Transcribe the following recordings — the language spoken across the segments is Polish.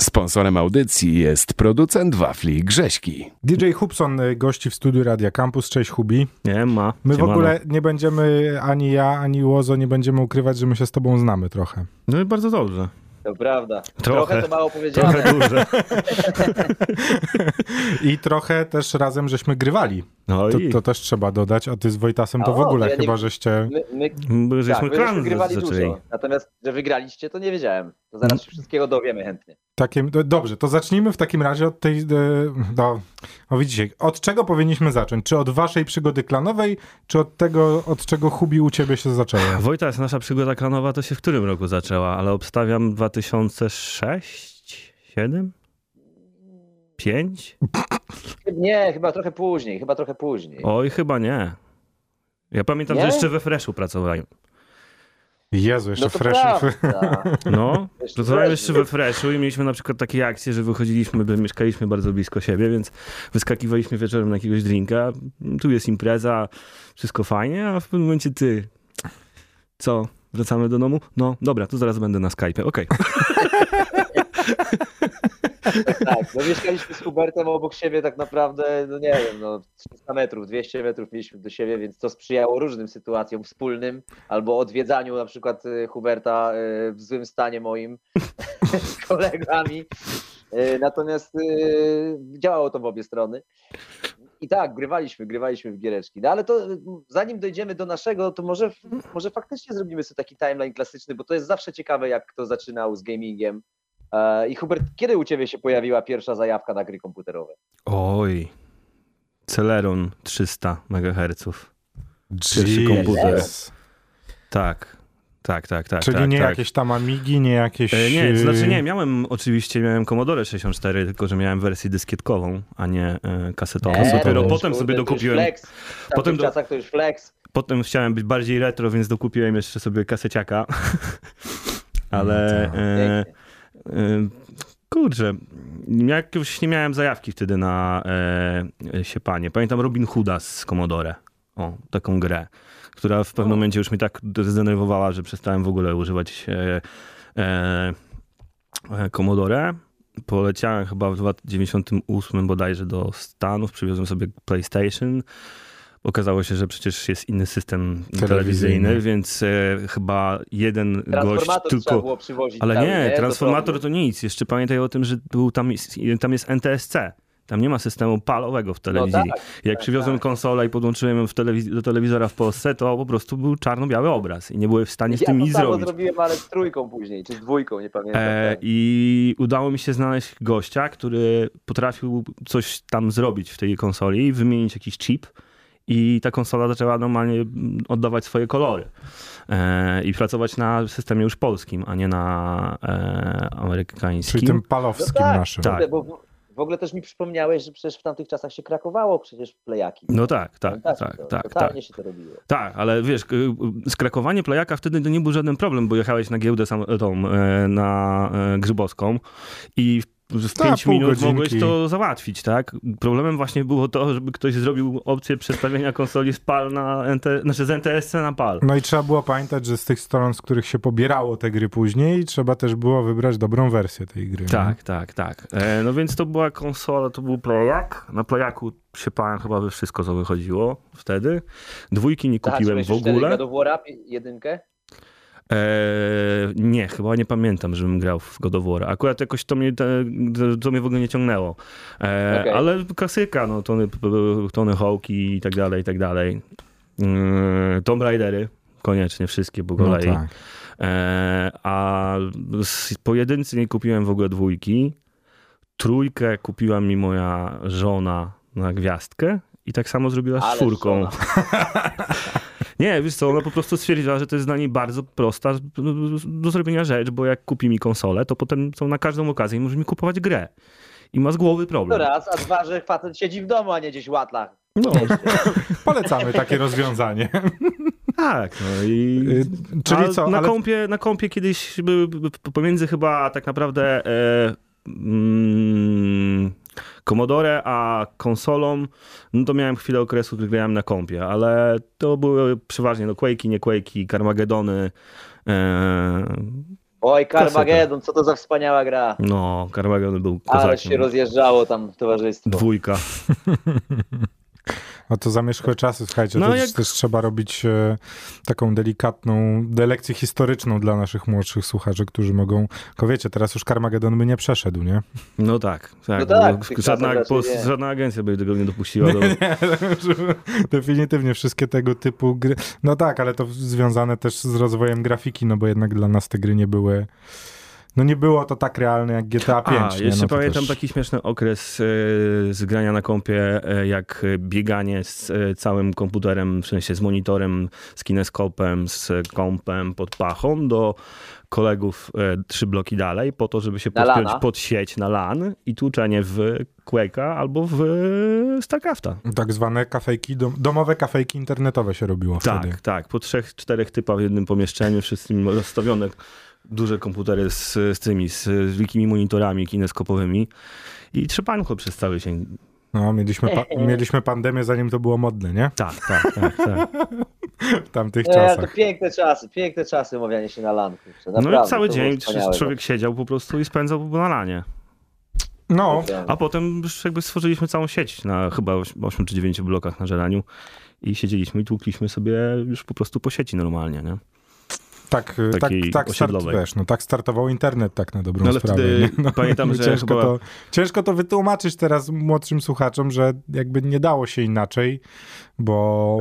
Sponsorem audycji jest producent wafli Grześki. DJ Hubson y, gości w studiu Radia Campus. Cześć Hubi. Nie ma. My w Siemano. ogóle nie będziemy, ani ja, ani Łozo, nie będziemy ukrywać, że my się z tobą znamy trochę. No i bardzo dobrze. To prawda. Trochę. Trochę, to mało powiedziane. Trochę duże. I trochę też razem żeśmy grywali. No To, i to też trzeba dodać, a ty z Wojtasem to O, w ogóle to ja nie- chyba, żeście... My, my, my żeśmy tak, my klan żeśmy grywali zaczęli. dużo. Natomiast, że wygraliście, to nie wiedziałem. To zaraz się wszystkiego dowiemy chętnie. Takie, do- dobrze, to zacznijmy w takim razie od tej. No, no widzicie, od czego powinniśmy zacząć? Czy od waszej przygody klanowej, czy od tego, od czego Hubi u ciebie się zaczęło? Wojtas, nasza przygoda klanowa to się w którym roku zaczęła? Ale obstawiam 2006? 7? 5? Nie, chyba trochę później, chyba trochę później. Oj, chyba nie. Ja pamiętam, Nie? że jeszcze we Freshu pracowałem. Jezu, jeszcze no fresh. No, pracowałem Fresh. jeszcze we Freshu i mieliśmy na przykład takie akcje, że wychodziliśmy, bo mieszkaliśmy bardzo blisko siebie, więc wyskakiwaliśmy wieczorem na jakiegoś drinka. Tu jest impreza, wszystko fajnie, a w pewnym momencie ty. Co? Wracamy do domu? No, dobra, to zaraz będę na Skype'ie. Okej. Tak, no mieszkaliśmy z Hubertem obok siebie tak naprawdę, no nie wiem, no 300 metrów, 200 metrów mieliśmy do siebie, więc to sprzyjało różnym sytuacjom wspólnym albo odwiedzaniu na przykład y, Huberta y, w złym stanie moim z kolegami. Y, Natomiast działało to w obie strony. I tak, grywaliśmy, grywaliśmy w giereczki. No ale to zanim dojdziemy do naszego, to może, może faktycznie zrobimy sobie taki timeline klasyczny, bo to jest zawsze ciekawe, jak kto zaczynał z gamingiem. E, I Hubert, kiedy u ciebie się pojawiła pierwsza zajawka na gry komputerowe? Oj. Celeron 300 MHz. Pierwszy komputer. Tak. Tak, tak, tak. Czyli tak, nie tak. jakieś tam Amigi, nie jakieś... E, Nie, to e, znaczy nie, miałem oczywiście, miałem Commodore 64, tylko że miałem wersję dyskietkową, a nie e, kasetową. Nie, Dopiero potem sobie dokupiłem, Flex. W Potem potem do- czasach to już flex. potem chciałem być bardziej retro, więc dokupiłem jeszcze sobie kaseciaka. Ale No kurczę, jakoś nie miałem zajawki wtedy na e, siepanie. Pamiętam Robin Hooda z Commodore, o, taką grę, która w pewnym O. momencie już mi tak zdenerwowała, że przestałem w ogóle używać e, e, e, Commodore. Poleciałem chyba w 1998 bodajże do Stanów, przywiozłem sobie PlayStation. Okazało się, że przecież jest inny system Telewizyjny. telewizyjny, więc e, chyba jeden gość tylko... było przywozić. Ale cały, nie, Do transformator to nic. Jeszcze pamiętaj o tym, że był tam, jest, tam jest NTSC. Tam nie ma systemu palowego w telewizji. No tak, Jak tak, przywiozłem tak. konsolę i podłączyłem ją w telewiz- do telewizora w Polsce, to po prostu był czarno-biały obraz i nie byłem w stanie z Ja tym to nic zrobić. zrobiłem, ale z trójką później, czy z dwójką, nie pamiętam. E, tak. I udało mi się znaleźć gościa, który potrafił coś tam zrobić w tej konsoli, wymienić jakiś chip i ta konsola zaczęła normalnie mm, oddawać swoje kolory. E, I pracować na systemie już polskim, a nie na e, amerykańskim. Czyli tym palowskim No tak, naszym. tak. Bo w- w ogóle też mi przypomniałeś, że przecież w tamtych czasach się krakowało przecież plejaki. No tak, tak, Pamiętacie tak, to? tak, tak. Totalnie się to robiło. Tak, ale wiesz, skrakowanie plejaka wtedy to nie był żaden problem, bo jechałeś na giełdę sam, tą, e, na Grzybowską i w, w Ta, 5 pół minut godzinki. mogłeś to załatwić, tak? Problemem właśnie było to, żeby ktoś zrobił opcję przestawienia konsoli z PAL na NT, znaczy z NTSC na PAL. No i trzeba było pamiętać, że z tych stron, z których się pobierało te gry później, trzeba też było wybrać dobrą wersję tej gry. nie? Tak, tak, tak. E, no więc to była konsola, to był plejak. Na plejaku siepałem chyba we wszystko, co wychodziło wtedy. Dwójki nie Aha, kupiłem w ogóle. Jedynkę? Eee, nie, chyba nie pamiętam, żebym grał w God of War. Akurat jakoś to mnie, to mnie w ogóle nie ciągnęło. Eee, Okej. Ale klasyka, no, Tony, Tony Hawk i tak dalej, i tak dalej. Eee, Tomb Raidery, koniecznie wszystkie po No kolei. tak. Eee, a z pojedyncy nie kupiłem w ogóle dwójki. Trójkę kupiła mi moja żona na gwiazdkę i tak samo zrobiła z czwórką. Nie, wiesz co, ona po prostu stwierdziła, że to jest dla niej bardzo prosta do, zrobienia rzecz, bo jak kupi mi konsolę, to potem są na każdą okazję i może mi kupować grę. I ma z głowy To problem. raz, a dwa, że facet siedzi w domu, a nie gdzieś w łatlach. No, Polecamy takie rozwiązanie. tak. No i... Y, Czyli A co? Na, Ale... kompie, na kompie kiedyś pomiędzy chyba tak naprawdę e, mm, Commodore a konsolą, no to miałem chwilę okresu, gdy grałem na kompie, ale to były przeważnie no Quake'i, nie Quake'i, Carmagedony, e, Oj, Carmageddon, co to za wspaniała gra. No, Carmageddon był Ale kozakiem. się rozjeżdżało tam towarzystwo. Dwójka. No to zamierzchłe czasy, słuchajcie, No to jak- też trzeba robić e, taką delikatną delekcję historyczną dla naszych młodszych słuchaczy, którzy mogą, tylko wiecie, teraz już Carmageddon by nie przeszedł, nie? No tak, tak. No tak, żadna, po, nie. żadna agencja by tego nie dopuściła. Do... Definitywnie wszystkie tego typu gry. No tak, ale to związane też z rozwojem grafiki, no bo jednak dla nas te gry nie były. No nie było to tak realne jak GTA 5. A, nie? jeszcze no pamiętam też... taki śmieszny okres e, z grania na kompie, e, jak bieganie z e, całym komputerem, w sensie z monitorem, z kineskopem, z kompem pod pachą do kolegów e, trzy bloki dalej, po to, żeby się podpiąć pod sieć na LAN i tłuczenie w Quake'a albo w StarCrafta. Tak zwane kafejki, dom, domowe kafejki internetowe się robiło wtedy. Tak, tak. Po trzech, czterech typach w jednym pomieszczeniu, wszyscy rozstawione duże komputery z, z tymi, z wielkimi monitorami kineskopowymi i trzepanko przez cały dzień. No, mieliśmy, pa- mieliśmy pandemię, zanim to było modne, nie? Tak, tak, tak, tak. W tamtych Nie, to czasach. piękne czasy, piękne czasy umawianie się na lanku. No i cały to dzień wspaniałe. człowiek siedział po prostu i spędzał na lanie. No, A potem już jakby stworzyliśmy całą sieć na chyba 8 czy 9 blokach na żeraniu i siedzieliśmy i tłukliśmy sobie już po prostu po sieci normalnie, nie? Tak, tak, Takiej tak, start, osiedlowej. wiesz, no tak startował internet tak na dobrą No ale sprawę. wtedy nie? No, pamiętam, że ciężko, chyba- to, ciężko to wytłumaczyć teraz młodszym słuchaczom, że jakby nie dało się inaczej, bo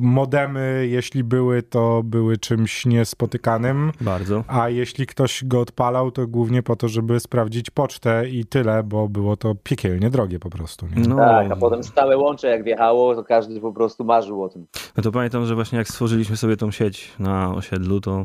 modemy, jeśli były, to były czymś niespotykanym. Bardzo. A jeśli ktoś go odpalał, to głównie po to, żeby sprawdzić pocztę i tyle, bo było to piekielnie drogie po prostu. Nie? No, Tak, a potem stałe łącze jak wjechało, to każdy po prostu marzył o tym. no to pamiętam, że właśnie jak stworzyliśmy sobie tą sieć na osiedlu, to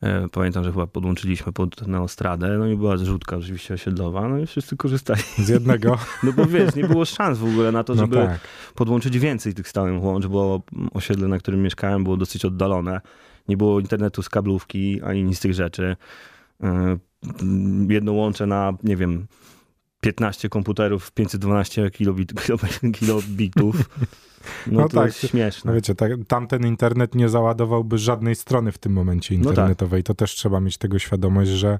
e, pamiętam, że chyba podłączyliśmy pod Neostradę, no i była zrzutka oczywiście osiedlowa, no i wszyscy korzystali. Z jednego. No bo wiesz, nie było szans w ogóle na to, No żeby tak. podłączyć więcej tych stałych łącz, bo osiedle, na którym mieszkałem, było dosyć oddalone. Nie było internetu z kablówki, ani nic z tych rzeczy. Yy, Jedno łącze na, nie wiem, 15 komputerów, 512 kilobit, kilobit- kilobitów. No, No to tak. jest No śmieszne. wiecie, tak, tamten internet nie załadowałby żadnej strony w tym momencie No tak. internetowej. To też trzeba mieć tego świadomość, że,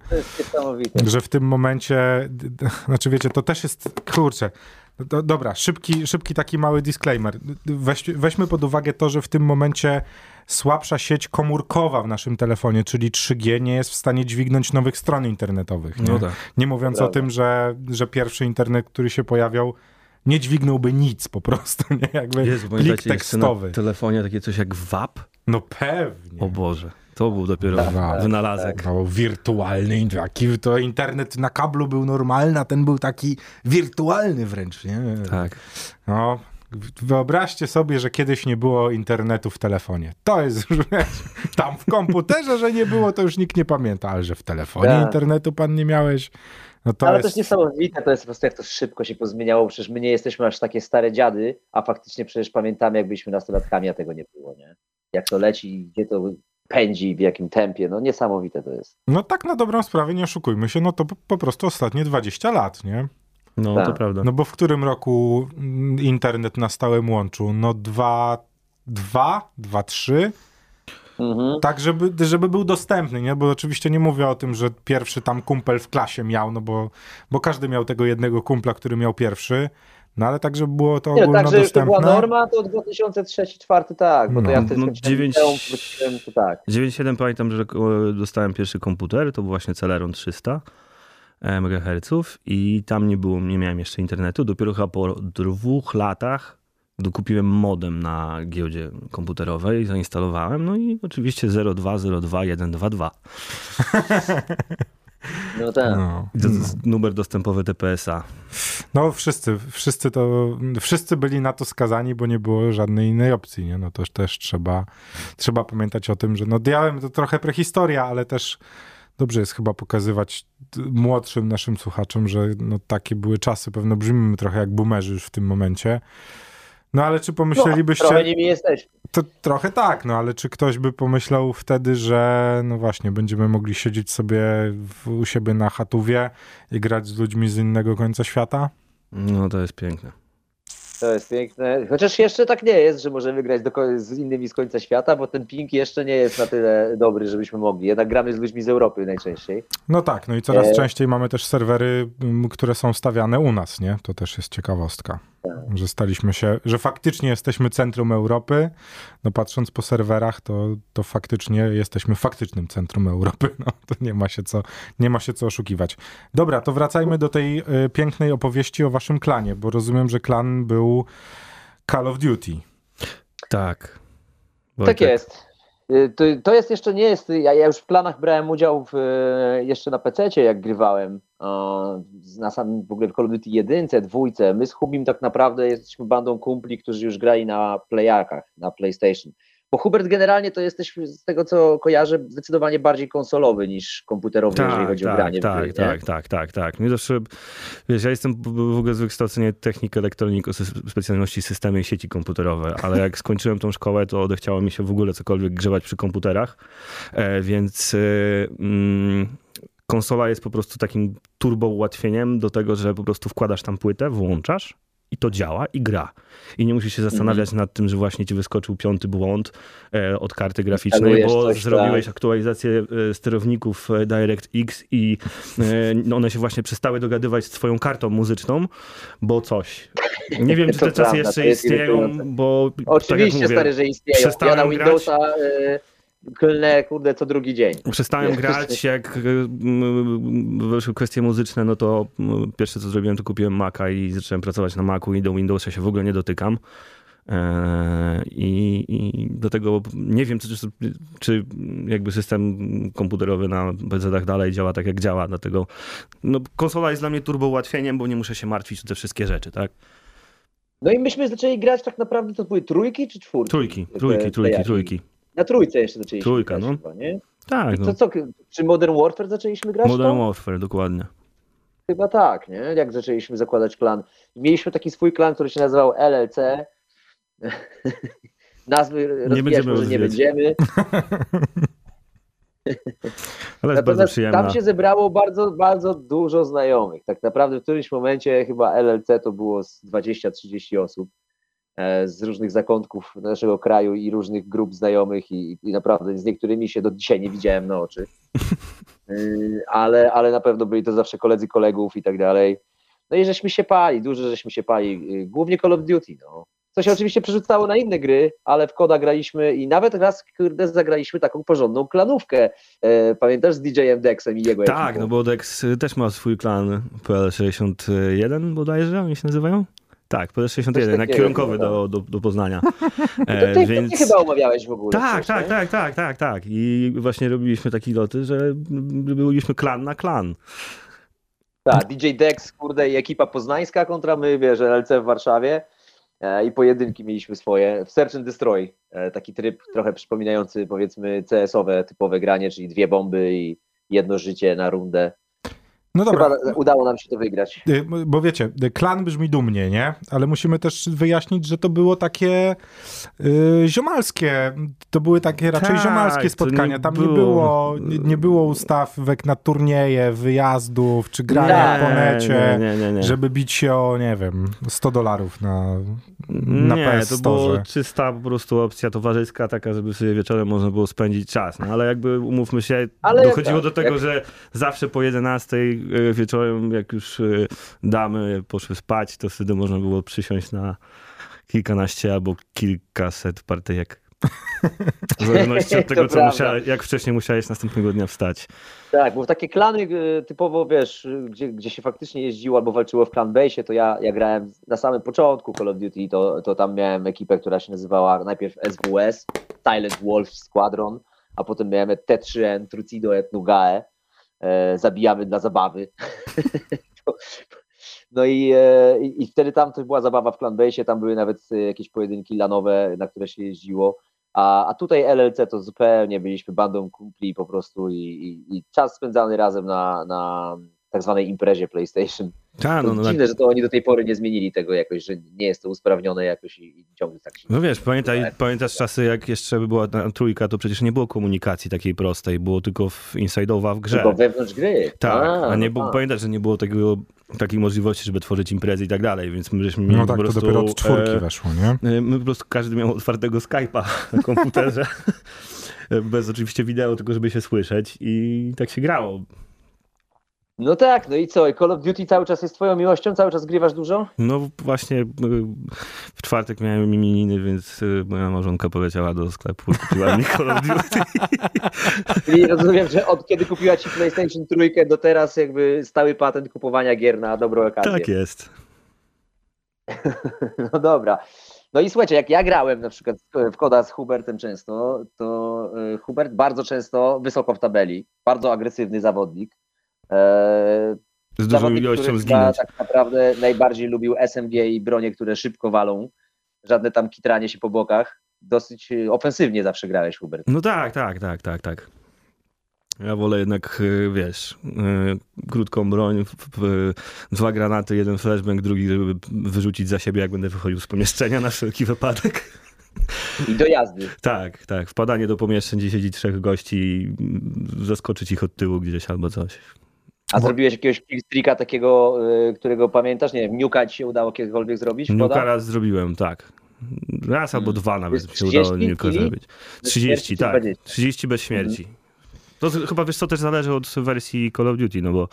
że w tym momencie, znaczy wiecie, to też jest, kurczę, do, dobra, szybki, szybki taki mały disclaimer. Weź, weźmy pod uwagę to, że w tym momencie słabsza sieć komórkowa w naszym telefonie, czyli 3G, nie jest w stanie dźwignąć nowych stron internetowych. Nie, No tak. nie mówiąc o Prawda. tym, że, że pierwszy internet, który się pojawiał, nie dźwignąłby nic po prostu, nie? Jakby Jezu, plik pamiętacie jeszcze na tekstowy. telefonie takie coś jak WAP? No pewnie. O Boże, to był dopiero Tak, wynalazek. No, wirtualny, taki to internet na kablu był normalny, a ten był taki wirtualny wręcz, nie? Tak. No, wyobraźcie sobie, że kiedyś nie było internetu w telefonie. To jest już, tam w komputerze, że nie było, to już nikt nie pamięta, ale że w telefonie Tak. internetu pan nie miałeś, no to Ale jest... też niesamowite to jest po prostu, jak to szybko się pozmieniało. Przecież my nie jesteśmy aż takie stare dziady, a faktycznie przecież pamiętamy, jak byliśmy nastolatkami, a tego nie było, nie? Jak to leci, gdzie to pędzi, w jakim tempie. No niesamowite to jest. No tak na dobrą sprawę, nie oszukujmy się, no to po, po prostu ostatnie 20 lat, nie? No, Tak. to prawda. No bo w którym roku mm, internet na stałym łączu? No dwa, dwa, dwa, trzy? Mhm. Tak, żeby, żeby był dostępny, nie? Bo oczywiście nie mówię o tym, że pierwszy tam kumpel w klasie miał, no bo, bo każdy miał tego jednego kumpla, który miał pierwszy, no ale tak, żeby było to Nie, no, tak, że to ogólnodostępne. była norma, to 2003-2004 tak, bo No. to ja wtedy No, skończyłem dziewięć- liceum, wróciłem, to tak. 9.7 pamiętam, że dostałem pierwszy komputer, to był właśnie Celeron 300 MHz i tam nie było, nie miałem jeszcze internetu. Dopiero chyba po dwóch latach dokupiłem modem na giełdzie komputerowej, zainstalowałem, no i oczywiście 0202 No tak. No. I to jest numer dostępowy TPS-a. no wszyscy, wszyscy to, wszyscy byli na to skazani, bo nie było żadnej innej opcji, nie? No to też trzeba, trzeba pamiętać o tym, że no diałem to trochę prehistoria, ale też dobrze jest chyba pokazywać młodszym naszym słuchaczom, że no takie były czasy, pewno brzmimy trochę jak boomerzy już w tym momencie. No ale czy No, pomyślelibyście... trochę nimi jesteśmy. To trochę tak, no ale czy ktoś by pomyślał wtedy, że no właśnie, będziemy mogli siedzieć sobie w, u siebie na chatówie i grać z ludźmi z innego końca świata? No to jest piękne. To jest piękne. Chociaż jeszcze tak nie jest, że możemy grać z innymi z końca świata, bo ten ping jeszcze nie jest na tyle dobry, żebyśmy mogli. Jednak gramy z ludźmi z Europy najczęściej. No tak, no i coraz E- częściej mamy też serwery, które są stawiane u nas, nie? To też jest ciekawostka. Tak. Że staliśmy się, że faktycznie jesteśmy centrum Europy. No patrząc po serwerach, to, to faktycznie jesteśmy faktycznym centrum Europy. No to nie ma się co, nie ma się co oszukiwać. Dobra, to wracajmy do tej y, pięknej opowieści o waszym klanie, bo rozumiem, że klan był Call of Duty. Tak. Tak Wojtek. jest. Y, To, to jest jeszcze nie jest. Ja, ja już w planach brałem udział w, y, jeszcze na PC, jak grywałem. Na samym w ogóle w Call of Duty jedynce, dwójce. My z Hubim tak naprawdę jesteśmy bandą kumpli, którzy już grali na playakach, na PlayStation. Bo Hubert generalnie to jesteś z tego co kojarzę zdecydowanie bardziej konsolowy niż komputerowy, jeżeli Tak, chodzi o tak, granie. w tak, gry, tak, tak, tak, tak. Mnie zawsze, wiesz, ja jestem w ogóle z wykształcenia technik elektronik o specjalności systemy i sieci komputerowe, ale jak skończyłem tą szkołę, to odechciało mi się w ogóle cokolwiek grzewać przy komputerach, e, więc e, mm, konsola jest po prostu takim turbo ułatwieniem do tego, że po prostu wkładasz tam płytę, włączasz i to działa i gra. I nie musisz się zastanawiać nad tym, że właśnie ci wyskoczył piąty błąd e, od karty graficznej, bo coś, zrobiłeś tak. aktualizację e, sterowników e, DirectX i e, one się właśnie przestały dogadywać z twoją kartą muzyczną, bo coś. Nie wiem, czy te czasy jeszcze istnieją, bo Oczywiście, tak jak mówię, stary, że istnieją. Ja na grać. Windowsa y, klnę, kurde, co drugi dzień. Przestałem grać, jak e, mm, weszły kwestie muzyczne, no to mm, pierwsze co zrobiłem, to kupiłem Maca i zacząłem pracować na Macu i do Windowsa się w ogóle nie dotykam. E, I, I do tego nie wiem, czy, czy jakby system komputerowy na PC-ach dalej działa tak, jak działa. Dlatego no, konsola jest dla mnie turbo ułatwieniem, bo nie muszę się martwić o te wszystkie rzeczy, tak? No i myśmy zaczęli grać tak naprawdę, to były trójki czy czwórki? Trójki, trójki, trójki, trójki. Na trójce jeszcze zaczęliśmy Trójka, grać no. chyba, nie? Tak, To no. co, czy Modern Warfare zaczęliśmy grać? Modern to? Warfare, dokładnie. Chyba tak, nie? Jak zaczęliśmy zakładać klan. Mieliśmy taki swój klan, który się nazywał LLC. Nazwy rozwijać będziemy może nie będziemy. Ale jest bardzo przyjemna. tam się zebrało bardzo, bardzo dużo znajomych. Tak naprawdę w którymś momencie chyba LLC to było z 20-30 osób z różnych zakątków naszego kraju i różnych grup znajomych i, i naprawdę z niektórymi się do dzisiaj nie widziałem na oczy. Y, ale, ale na pewno byli to zawsze koledzy kolegów i tak dalej. No i żeśmy się pali, dużo żeśmy się pali, y, głównie Call of Duty. No. Co się oczywiście przerzucało na inne gry, ale w koda graliśmy i nawet raz, kurde, zagraliśmy taką porządną klanówkę. E, pamiętasz z DJ-em Dexem i jego Tak, ekipą? no bo Dex też ma swój klan PL61 bodajże, oni się nazywają? Tak, PL61, Coś jak takiego kierunkowy do, do, do Poznania. To E, ty, więc... ty chyba omawiałeś w ogóle. Tak, coś, tak, nie? tak, tak, tak, tak. I właśnie robiliśmy takie loty, że byliśmy klan na klan. Tak, DJ Dex, kurde, i ekipa poznańska kontra my, wiesz, LC w Warszawie e, i pojedynki mieliśmy swoje. W Search and Destroy, e, taki tryb trochę przypominający powiedzmy CS-owe typowe granie, czyli dwie bomby i jedno życie na rundę. No dobra, Chyba udało nam się to wygrać. Y, Bo wiecie, y, klan brzmi dumnie, nie? Ale musimy też wyjaśnić, że to było takie y, ziomalskie. To były takie raczej Tak, ziomalskie spotkania. nie Tam było- nie było, nie, nie było ustawek na turnieje, wyjazdów, czy grania Nie, po necie, nie, nie, nie. żeby bić się o, nie wiem, 100 dolarów na, na nie, PS to było Store. czysta po prostu opcja towarzyska, taka, żeby sobie wieczorem można było spędzić czas. No ale jakby umówmy się, Ale dochodziło jak- do tego, jak- że zawsze po 11 y, wieczorem, jak już y, damy poszły spać, to wtedy można było przysiąść na kilkanaście albo kilkaset partyjek. W zależności od tego, co musiałeś, jak wcześniej musiałeś następnego dnia wstać. Tak, bo w takie klany y, typowo, wiesz, gdzie, gdzie się faktycznie jeździło albo walczyło w clan base, to ja, ja grałem na samym początku Call of Duty, to, to tam miałem ekipę, która się nazywała najpierw SWS, Silent Wolf Squadron, a potem miałem T3N, Trucido et Nugae, e, zabijamy dla zabawy. No i, e, i i wtedy tam to była zabawa w clan base, tam były nawet e, jakieś pojedynki lanowe, na które się jeździło. A, a tutaj LLC to zupełnie byliśmy bandą kumpli po prostu i, i, i czas spędzany razem na, na tak zwanej imprezie PlayStation. Ta, no, to no, tak. dziwne, że to oni do tej pory nie zmienili tego jakoś, że nie jest to usprawnione jakoś i, i ciągle tak się... no wiesz, pamiętaj, pamiętasz czasy, jak jeszcze była ta trójka, to przecież nie było komunikacji takiej prostej, było tylko w inside'owa w grze. Tylko wewnątrz gry. Tak, a, nie no było, pamiętasz, że nie było takiego, takiej możliwości, żeby tworzyć imprezy i tak dalej, więc my żeśmy mieli No po tak, to prostu... dopiero od czwórki e, weszło, nie? e, My po prostu każdy miał otwartego Skype'a na komputerze, bez oczywiście wideo, tylko żeby się słyszeć i tak się grało. No tak, no i co? Call of Duty cały czas jest twoją miłością? Cały czas grywasz dużo? No właśnie y, w czwartek miałem imieniny, więc y, moja małżonka poleciała do sklepu i kupiła mi Call of Duty. Czyli rozumiem, że od kiedy kupiła ci PlayStation trójkę do teraz jakby stały patent kupowania gier na dobrą okazję. Tak jest. No dobra. No i słuchajcie, jak ja grałem na przykład w koda z Hubertem często, to y, Hubert bardzo często wysoko w tabeli, bardzo agresywny zawodnik. Eee, Z dużą zawodnik, ilością zginąć. tak naprawdę najbardziej lubił SMG i bronie, które szybko walą. Żadne tam kitranie się po bokach. Dosyć y, ofensywnie zawsze grałeś, Hubert. No tak, tak, tak, tak, tak. Ja wolę jednak, y, wiesz, y, krótką broń, dwa granaty, jeden flashbang, drugi, żeby wyrzucić za siebie, jak będę wychodził z pomieszczenia na wszelki wypadek. I do jazdy. Tak, tak. Wpadanie do pomieszczeń, gdzie siedzi trzech gości zaskoczyć ich od tyłu gdzieś albo coś. A zrobiłeś jakiegoś killstreaka takiego, y, którego pamiętasz? Nie wiem, Nuka ci się udało kiedykolwiek zrobić? Koda? raz zrobiłem, tak. Raz albo Mm. dwa nawet mi się udało 30 Nuka kili? zrobić. Bez 30, śmierci czy tak. 20? 30 bez śmierci. To z- chyba wiesz co też zależy od wersji Call of Duty, no bo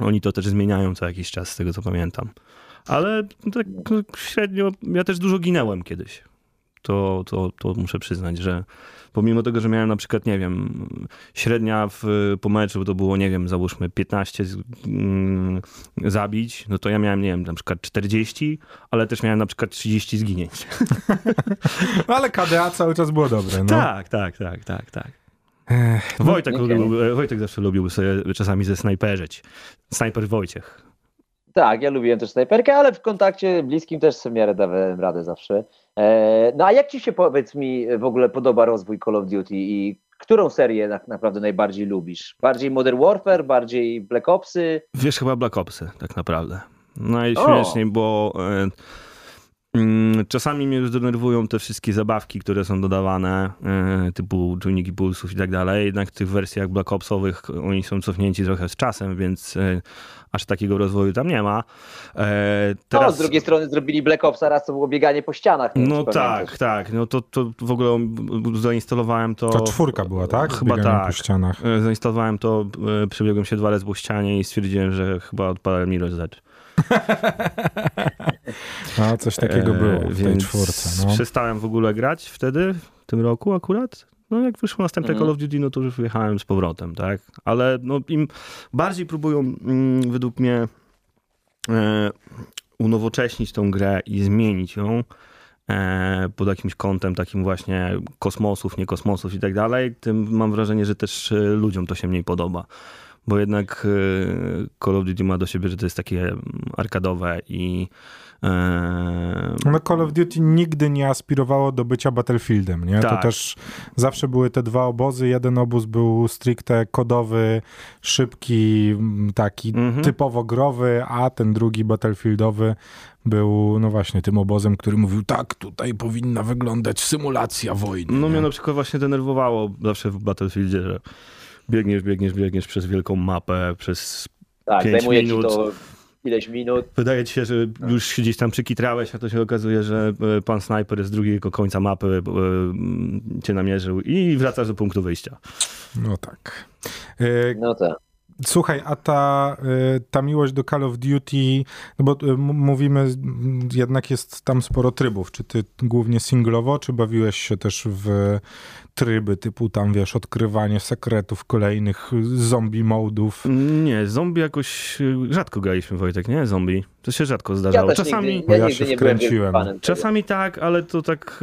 oni to też zmieniają co jakiś czas, z tego co pamiętam. Ale tak średnio, ja też dużo ginęłem kiedyś. To, to, to muszę przyznać, że pomimo tego, że miałem na przykład, nie wiem, średnia w, po meczu to było, nie wiem, załóżmy 15 z, mm, zabić, no to ja miałem, nie wiem, na przykład 40, ale też miałem na przykład 30 zginięć. No ale KDA cały czas było dobre, no. Tak, tak, tak, tak, tak. Ech, Wojtek, lubił, Wojtek zawsze lubił sobie czasami ze snajperzyć. Snajper Wojciech. Tak, ja lubiłem też snajperkę, ale w kontakcie bliskim też sobie w miarę dawałem radę zawsze. E, no a jak ci się, powiedz mi, w ogóle podoba rozwój Call of Duty i którą serię tak naprawdę najbardziej lubisz? Bardziej Modern Warfare, bardziej Black Opsy? Wiesz, chyba Black Opsy, tak naprawdę. Najśmieszniej, bo e, mm, czasami mnie już denerwują te wszystkie zabawki, które są dodawane, e, typu czujniki pulsów i tak dalej. Jednak w tych wersjach Black Opsowych oni są cofnięci trochę z czasem, więc e, aż takiego rozwoju tam nie ma. E, No, z drugiej strony zrobili Black Opsa, raz to było bieganie po ścianach. No tak, pamiętasz. tak. No to, to w ogóle zainstalowałem to. To czwórka była, tak? Chyba bieganiem tak. po ścianach. Zainstalowałem to, przebiegłem się dwa razy po ścianie i stwierdziłem, że chyba odpalę Mirror's Edge. No, coś takiego E, było w tej więc czwórce, no. Przestałem w ogóle grać wtedy, w tym roku akurat. No jak wyszło następne Mhm. Call of Duty, no to już wyjechałem z powrotem, tak? Ale no im bardziej próbują mm, według mnie e, unowocześnić tą grę i zmienić ją e, pod jakimś kątem takim właśnie kosmosów, nie kosmosów i tak dalej, tym mam wrażenie, że też e, ludziom to się mniej podoba. Bo jednak e, Call of Duty ma do siebie, że to jest takie mm, arkadowe i No Call of Duty nigdy nie aspirowało do bycia Battlefieldem, nie? To Tak. też zawsze były te dwa obozy. Jeden obóz był stricte kodowy, szybki, taki Mhm. typowo growy, a ten drugi Battlefieldowy był, no właśnie, tym obozem, który mówił, tak, tutaj powinna wyglądać symulacja wojny. No nie? mnie na przykład właśnie denerwowało zawsze w Battlefieldzie, że biegniesz, biegniesz, biegniesz przez wielką mapę, przez... Tak, pięć zajmuje minut. ci to ileś minut. Wydaje ci się, że już się gdzieś tam przykitrałeś, a to się okazuje, że e, pan snajper z drugiego końca mapy e, cię namierzył i wracasz do punktu wyjścia. No tak. E, No tak. Słuchaj, a ta, y, ta miłość do Call of Duty, no bo mówimy, jednak jest tam sporo trybów. Czy ty głównie singlowo, czy bawiłeś się też w tryby typu tam, wiesz, odkrywanie sekretów kolejnych, zombie modów? Nie, zombie jakoś e, rzadko graliśmy, Wojtek, nie? Zombie. To się rzadko zdarzało. Ja Czasami... nigdy, ja ja się wkręciłem. Czasami tak, ale to tak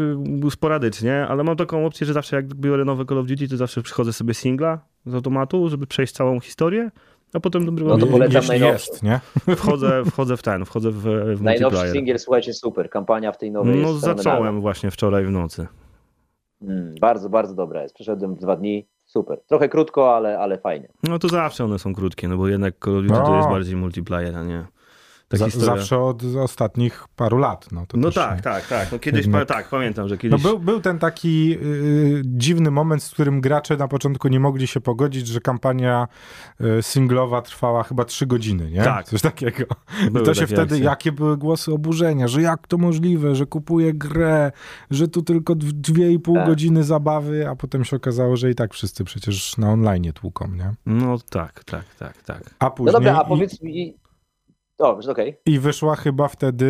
y, sporadycznie, ale mam taką opcję, że zawsze jak biorę nowe Call of Duty, to zawsze przychodzę sobie singla z automatu, żeby przejść całą historię, a potem do No to polecam najnowszy. jest, nie? wchodzę, wchodzę w ten, wchodzę w, w Najnowszy singiel, słuchajcie, super. Kampania w tej nowej No jest fenomenalna. zacząłem właśnie wczoraj w nocy. Mm, bardzo, bardzo dobra jest. Przeszedłem w dwa dni. super. Trochę krótko, ale, ale fajnie. No to zawsze one są krótkie, no bo jednak Call of Duty to No. jest bardziej multiplayer, a nie... ta Za, zawsze od ostatnich paru lat. No, to No tak, nie- tak, tak. No kiedyś, Jednak- pa, tak, pamiętam, że No kiedyś... był, był ten taki y, dziwny moment, z którym gracze na początku nie mogli się pogodzić, że kampania y, singlowa trwała chyba trzy godziny, nie? Tak. Coś takiego. I Były to się wtedy, akcje. jakie były głosy oburzenia, że jak to możliwe, że kupuję grę, że tu tylko dw- dwie i pół Tak. godziny zabawy, a potem się okazało, że i tak wszyscy przecież na online tłuką, nie? No tak, tak, tak, tak. A No później... dobra, a i- powiedz mi... O, okej. I wyszła chyba wtedy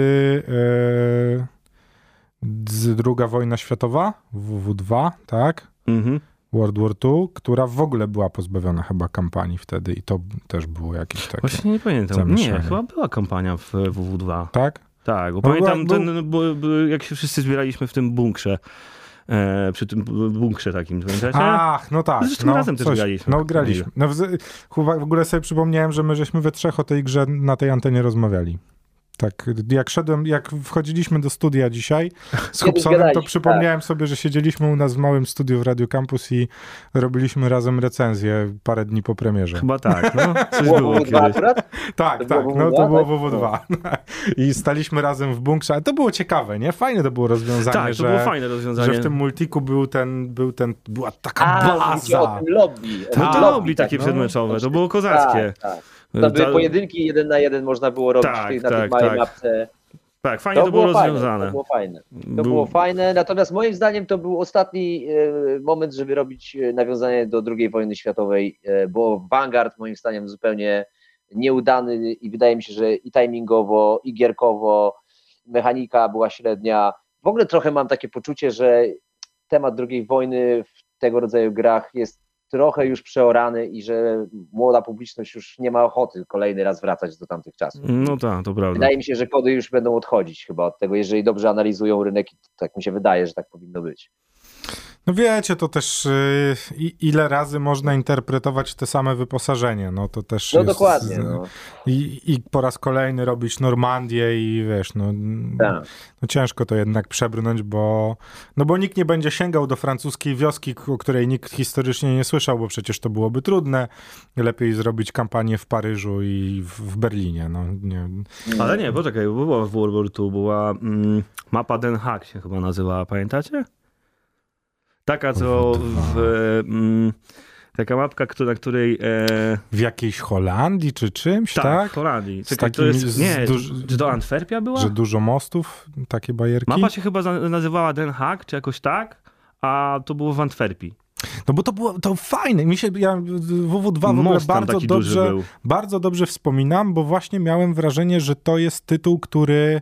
z- druga wojna światowa, WW2, tak? Mhm. World War II, która w ogóle była pozbawiona chyba kampanii wtedy i to też było jakieś takie, Właśnie nie pamiętam. Zamieszanie. Nie, chyba była kampania w WW2. tak? Tak, bo No pamiętam, była- ten, bo jak się wszyscy zbieraliśmy w tym bunkrze, e, przy tym bunkrze takim, pamiętacie? Ach, no tak. Zresztą no, razem też graliśmy. No graliśmy. No, w, w ogóle sobie przypomniałem, że my żeśmy we trzech o tej grze na tej antenie rozmawiali. Tak, jak szedłem, jak wchodziliśmy do studia dzisiaj z Hubsonem, to przypomniałem sobie, że siedzieliśmy u nas w małym studiu w Radio Campus i robiliśmy razem recenzję parę dni po premierze. Chyba tak, no. Coś Było było WW2 kiedyś. akurat? Tak, To tak, było no to WW2, było tak? WW2. I staliśmy razem w bunkrze, ale to było ciekawe, nie? Fajne to było rozwiązanie, Tak, to że, było fajne rozwiązanie. że w tym multiku był ten, był ten, była taka A, mówicie o baza. tym lobby. No Tak, to lobby takie no. przedmeczowe, to było kozackie. Tak, tak. To były Ta- pojedynki jeden na jeden można było robić Tak, w tej- na tak, tej małej tak. mapce. Tak, fajnie to, było fajne, rozwiązane. to było fajne. To Był- było fajne, natomiast moim zdaniem to był ostatni e, moment, żeby robić e, nawiązanie do II wojny światowej, e, bo Vanguard moim zdaniem zupełnie nieudany i wydaje mi się, że i timingowo, i gierkowo, mechanika była średnia. W ogóle trochę mam takie poczucie, że temat II wojny w tego rodzaju grach jest trochę już przeorany i że młoda publiczność już nie ma ochoty kolejny raz wracać do tamtych czasów. No tak, to prawda. Wydaje mi się, że kody już będą odchodzić chyba od tego, jeżeli dobrze analizują rynek, tak mi się wydaje, że tak powinno być. No wiecie, to też y, ile razy można interpretować te same wyposażenie, no to też No jest... dokładnie. No. I, I po raz kolejny robić Normandię i wiesz, no, Tak. no ciężko to jednak przebrnąć, bo, no bo nikt nie będzie sięgał do francuskiej wioski, o której nikt historycznie nie słyszał, bo przecież to byłoby trudne. Lepiej zrobić kampanię w Paryżu i w, w Berlinie, no nie. Ale nie, poczekaj, bo była w World War II, była mm, mapa Den Haag się chyba nazywała, pamiętacie? Taka, co w... Mm, taka mapka, na której... E, W jakiejś Holandii czy czymś, tak, tak? w Holandii. Z Czekaj, takimi jest... z Nie, duż- czy do Antwerpia była? Że dużo mostów, takie bajerki? Mapa się chyba nazywała Den Haag, czy jakoś tak, a to było w Antwerpii. No bo to było to fajne. Mi się ja WW2 w ogóle bardzo dobrze, bardzo dobrze wspominam, bo właśnie miałem wrażenie, że to jest tytuł, który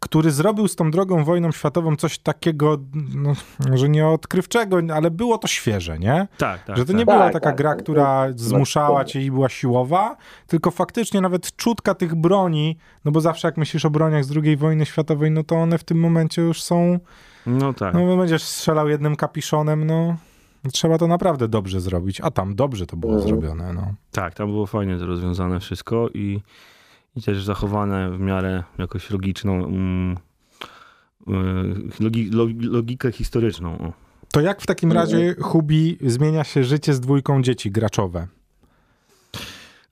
który zrobił z tą drugą wojną światową coś takiego, no, może nie odkrywczego, ale było to świeże, nie? Tak, tak. że to tak. nie była Tak, taka tak, gra, tak. która To- zmuszała to- cię i była siłowa, tylko faktycznie nawet czutka tych broni, no bo zawsze jak myślisz o broniach z II wojny światowej, no to one w tym momencie już są No tak. no będziesz strzelał jednym kapiszonem, no trzeba to naprawdę dobrze zrobić, a tam dobrze to było Mhm. zrobione, no. Tak, tam było fajnie to rozwiązane wszystko i, i też zachowane w miarę jakoś logiczną, mm, y, logi, logi, logikę historyczną. O. To jak w takim razie, Hubi, zmienia się życie z dwójką dzieci graczowe?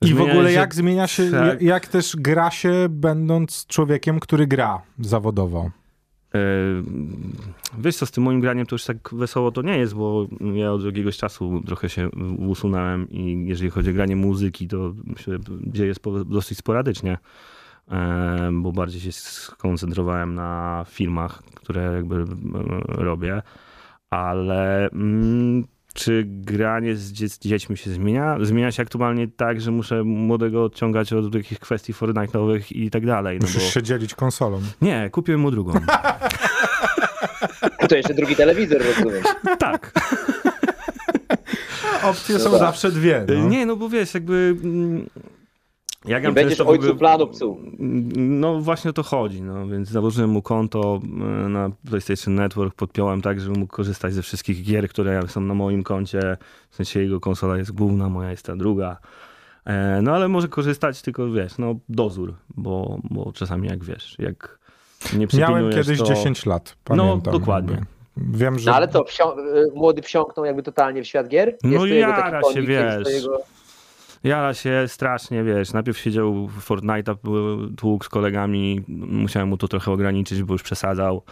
I w Zmienia ogóle się- jak zmienia się, tak. jak też gra się będąc człowiekiem, który gra zawodowo? Wiesz co, z tym moim graniem to już tak wesoło to nie jest, bo ja od jakiegoś czasu trochę się usunąłem i jeżeli chodzi o granie muzyki, to się dzieje dosyć sporadycznie, bo bardziej się skoncentrowałem na filmach, które jakby robię, ale mm, czy granie z dzie- dziećmi się zmienia? Zmienia się aktualnie tak, że muszę młodego odciągać od jakichś kwestii Fortnite'owych i tak dalej. No Musisz bo... się dzielić konsolą. Nie, kupiłem mu drugą. To jeszcze drugi telewizor, rozumiem. tak. Opcje No są tak. zawsze dwie. No. Nie, no bo wiesz, jakby. Jak Nie mam będziesz to w ogóle- ojcu planu psuł. No właśnie o to chodzi, no więc założyłem mu konto e, na PlayStation Network, podpiąłem tak, żeby mógł korzystać ze wszystkich gier, które są na moim koncie, w sensie jego konsola jest główna, moja jest ta druga. E, No ale może korzystać tylko, wiesz, no dozór, bo, bo czasami jak wiesz, jak nie Miałem kiedyś to... 10 lat, pamiętam. No, dokładnie. Wiem, że... No ale co, wsią- y, młody wsiąknął jakby totalnie w świat gier? No to jego taki jara się, jest to wiesz. jego- Jara się strasznie, wiesz, najpierw siedział w Fortnite'a, tłuk z kolegami, musiałem mu to trochę ograniczyć, bo już przesadzał.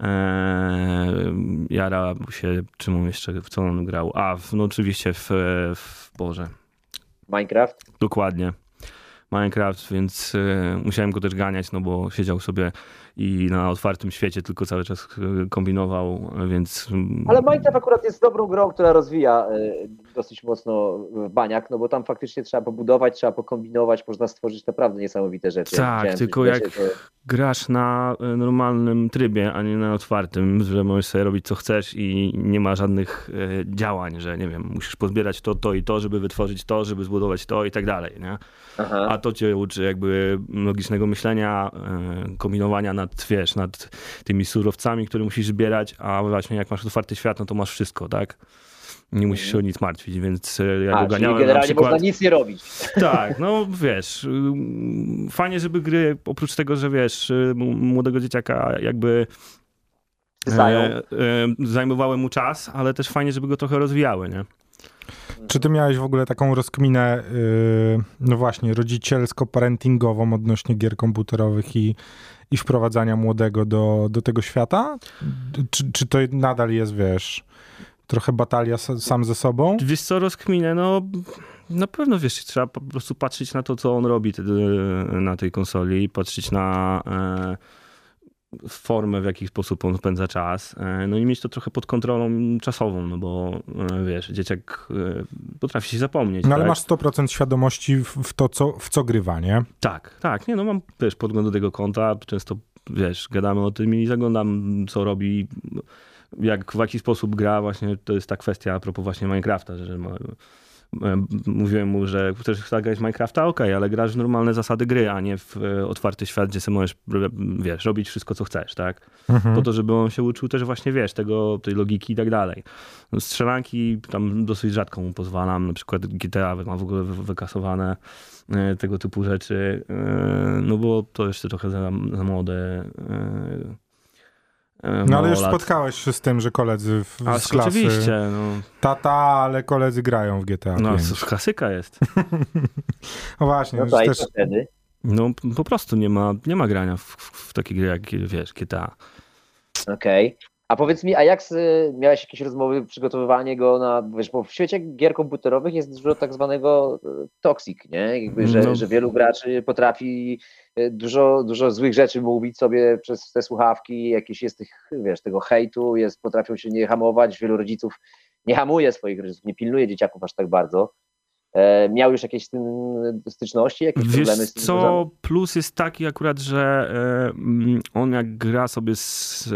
Eee, Jara się, czym on jeszcze, w co on grał? A, w, no oczywiście w, w Boże, Minecraft? dokładnie. Minecraft, więc e, musiałem go też ganiać, no bo siedział sobie i na otwartym świecie tylko cały czas e, kombinował, więc... mm, Ale Minecraft akurat jest dobrą grą, która rozwija y, dosyć mocno w baniak, no bo tam faktycznie trzeba pobudować, trzeba pokombinować, można stworzyć naprawdę niesamowite rzeczy. Tak, tylko jak to- grasz na e, normalnym trybie, a nie na otwartym, że możesz sobie robić co chcesz i nie ma żadnych e, działań, że nie wiem, musisz pozbierać to, to i to, żeby wytworzyć to, żeby zbudować to i tak dalej, nie? Aha. A to cię uczy jakby logicznego myślenia, e, kombinowania nad, wiesz, nad tymi surowcami, które musisz zbierać, a właśnie jak masz otwarty świat, no to masz wszystko, tak? Nie musisz się o nic martwić, więc e, ja. A, go ganiałem na generalnie przykład... można nic nie robić. Tak, no wiesz, ym, fajnie, żeby gry, oprócz tego, że wiesz, y, młodego dzieciaka jakby e, e, zajmowały mu czas, ale też fajnie, żeby go trochę rozwijały, nie? Czy ty miałeś w ogóle taką rozkminę, yy, no właśnie, rodzicielsko-parentingową odnośnie gier komputerowych i, i wprowadzania młodego do, do tego świata? Czy, czy to nadal jest, wiesz, trochę batalia sa- sam ze sobą? Wiesz co, rozkminę, no na pewno, wiesz, trzeba po prostu patrzeć na to, co on robi na tej konsoli, patrzeć na e, formę, w jaki sposób on spędza czas, e, no i mieć to trochę pod kontrolą czasową, no bo e, wiesz, dzieciak potrafi się zapomnieć, No ale tak? masz 100% świadomości w, to, co, w co grywa, nie? Tak, tak. Nie, no mam, wiesz, podgląd do tego konta, często, wiesz, gadamy o tym i zaglądam, co robi, jak, w jaki sposób gra, właśnie to jest ta kwestia a propos właśnie Minecrafta, że ma, e, mówiłem mu, że chcesz chce grać Minecrafta, okej, ale grasz w normalne zasady gry, a nie w e, otwarty świat, gdzie sobie możesz, wiesz, robić wszystko, co chcesz, tak? Mhm. Po to, żeby on się uczył też właśnie, wiesz, tego, tej logiki i tak dalej. No, strzelanki tam dosyć rzadko mu pozwalam, na przykład GTA ma w ogóle wy- wykasowane e, tego typu rzeczy, no bo to jeszcze trochę za, za młode. E, No ale już małolat. spotkałeś się z tym, że koledzy w, A z klasy... oczywiście, no, Tata, ale koledzy grają w GTA no 5. to klasyka jest. No właśnie, No już to też... wtedy? No po prostu nie ma, nie ma grania w, w, w takie gry jak, wiesz, GTA. Okej. A powiedz mi, a jak miałeś jakieś rozmowy, przygotowywanie go na, wiesz, bo w świecie gier komputerowych jest dużo tak zwanego e, toxic, nie? Jakby, że, No. że wielu graczy potrafi e, dużo, dużo złych rzeczy mówić sobie przez te słuchawki, jakieś jest tych, wiesz, tego hejtu, jest, potrafią się nie hamować, wielu rodziców nie hamuje swoich rodziców, nie pilnuje dzieciaków aż tak bardzo. E, miał już jakieś tym styczności, jakieś Wiesz problemy z tym związane? co, plus jest taki akurat, że e, mm, on jak gra sobie, z,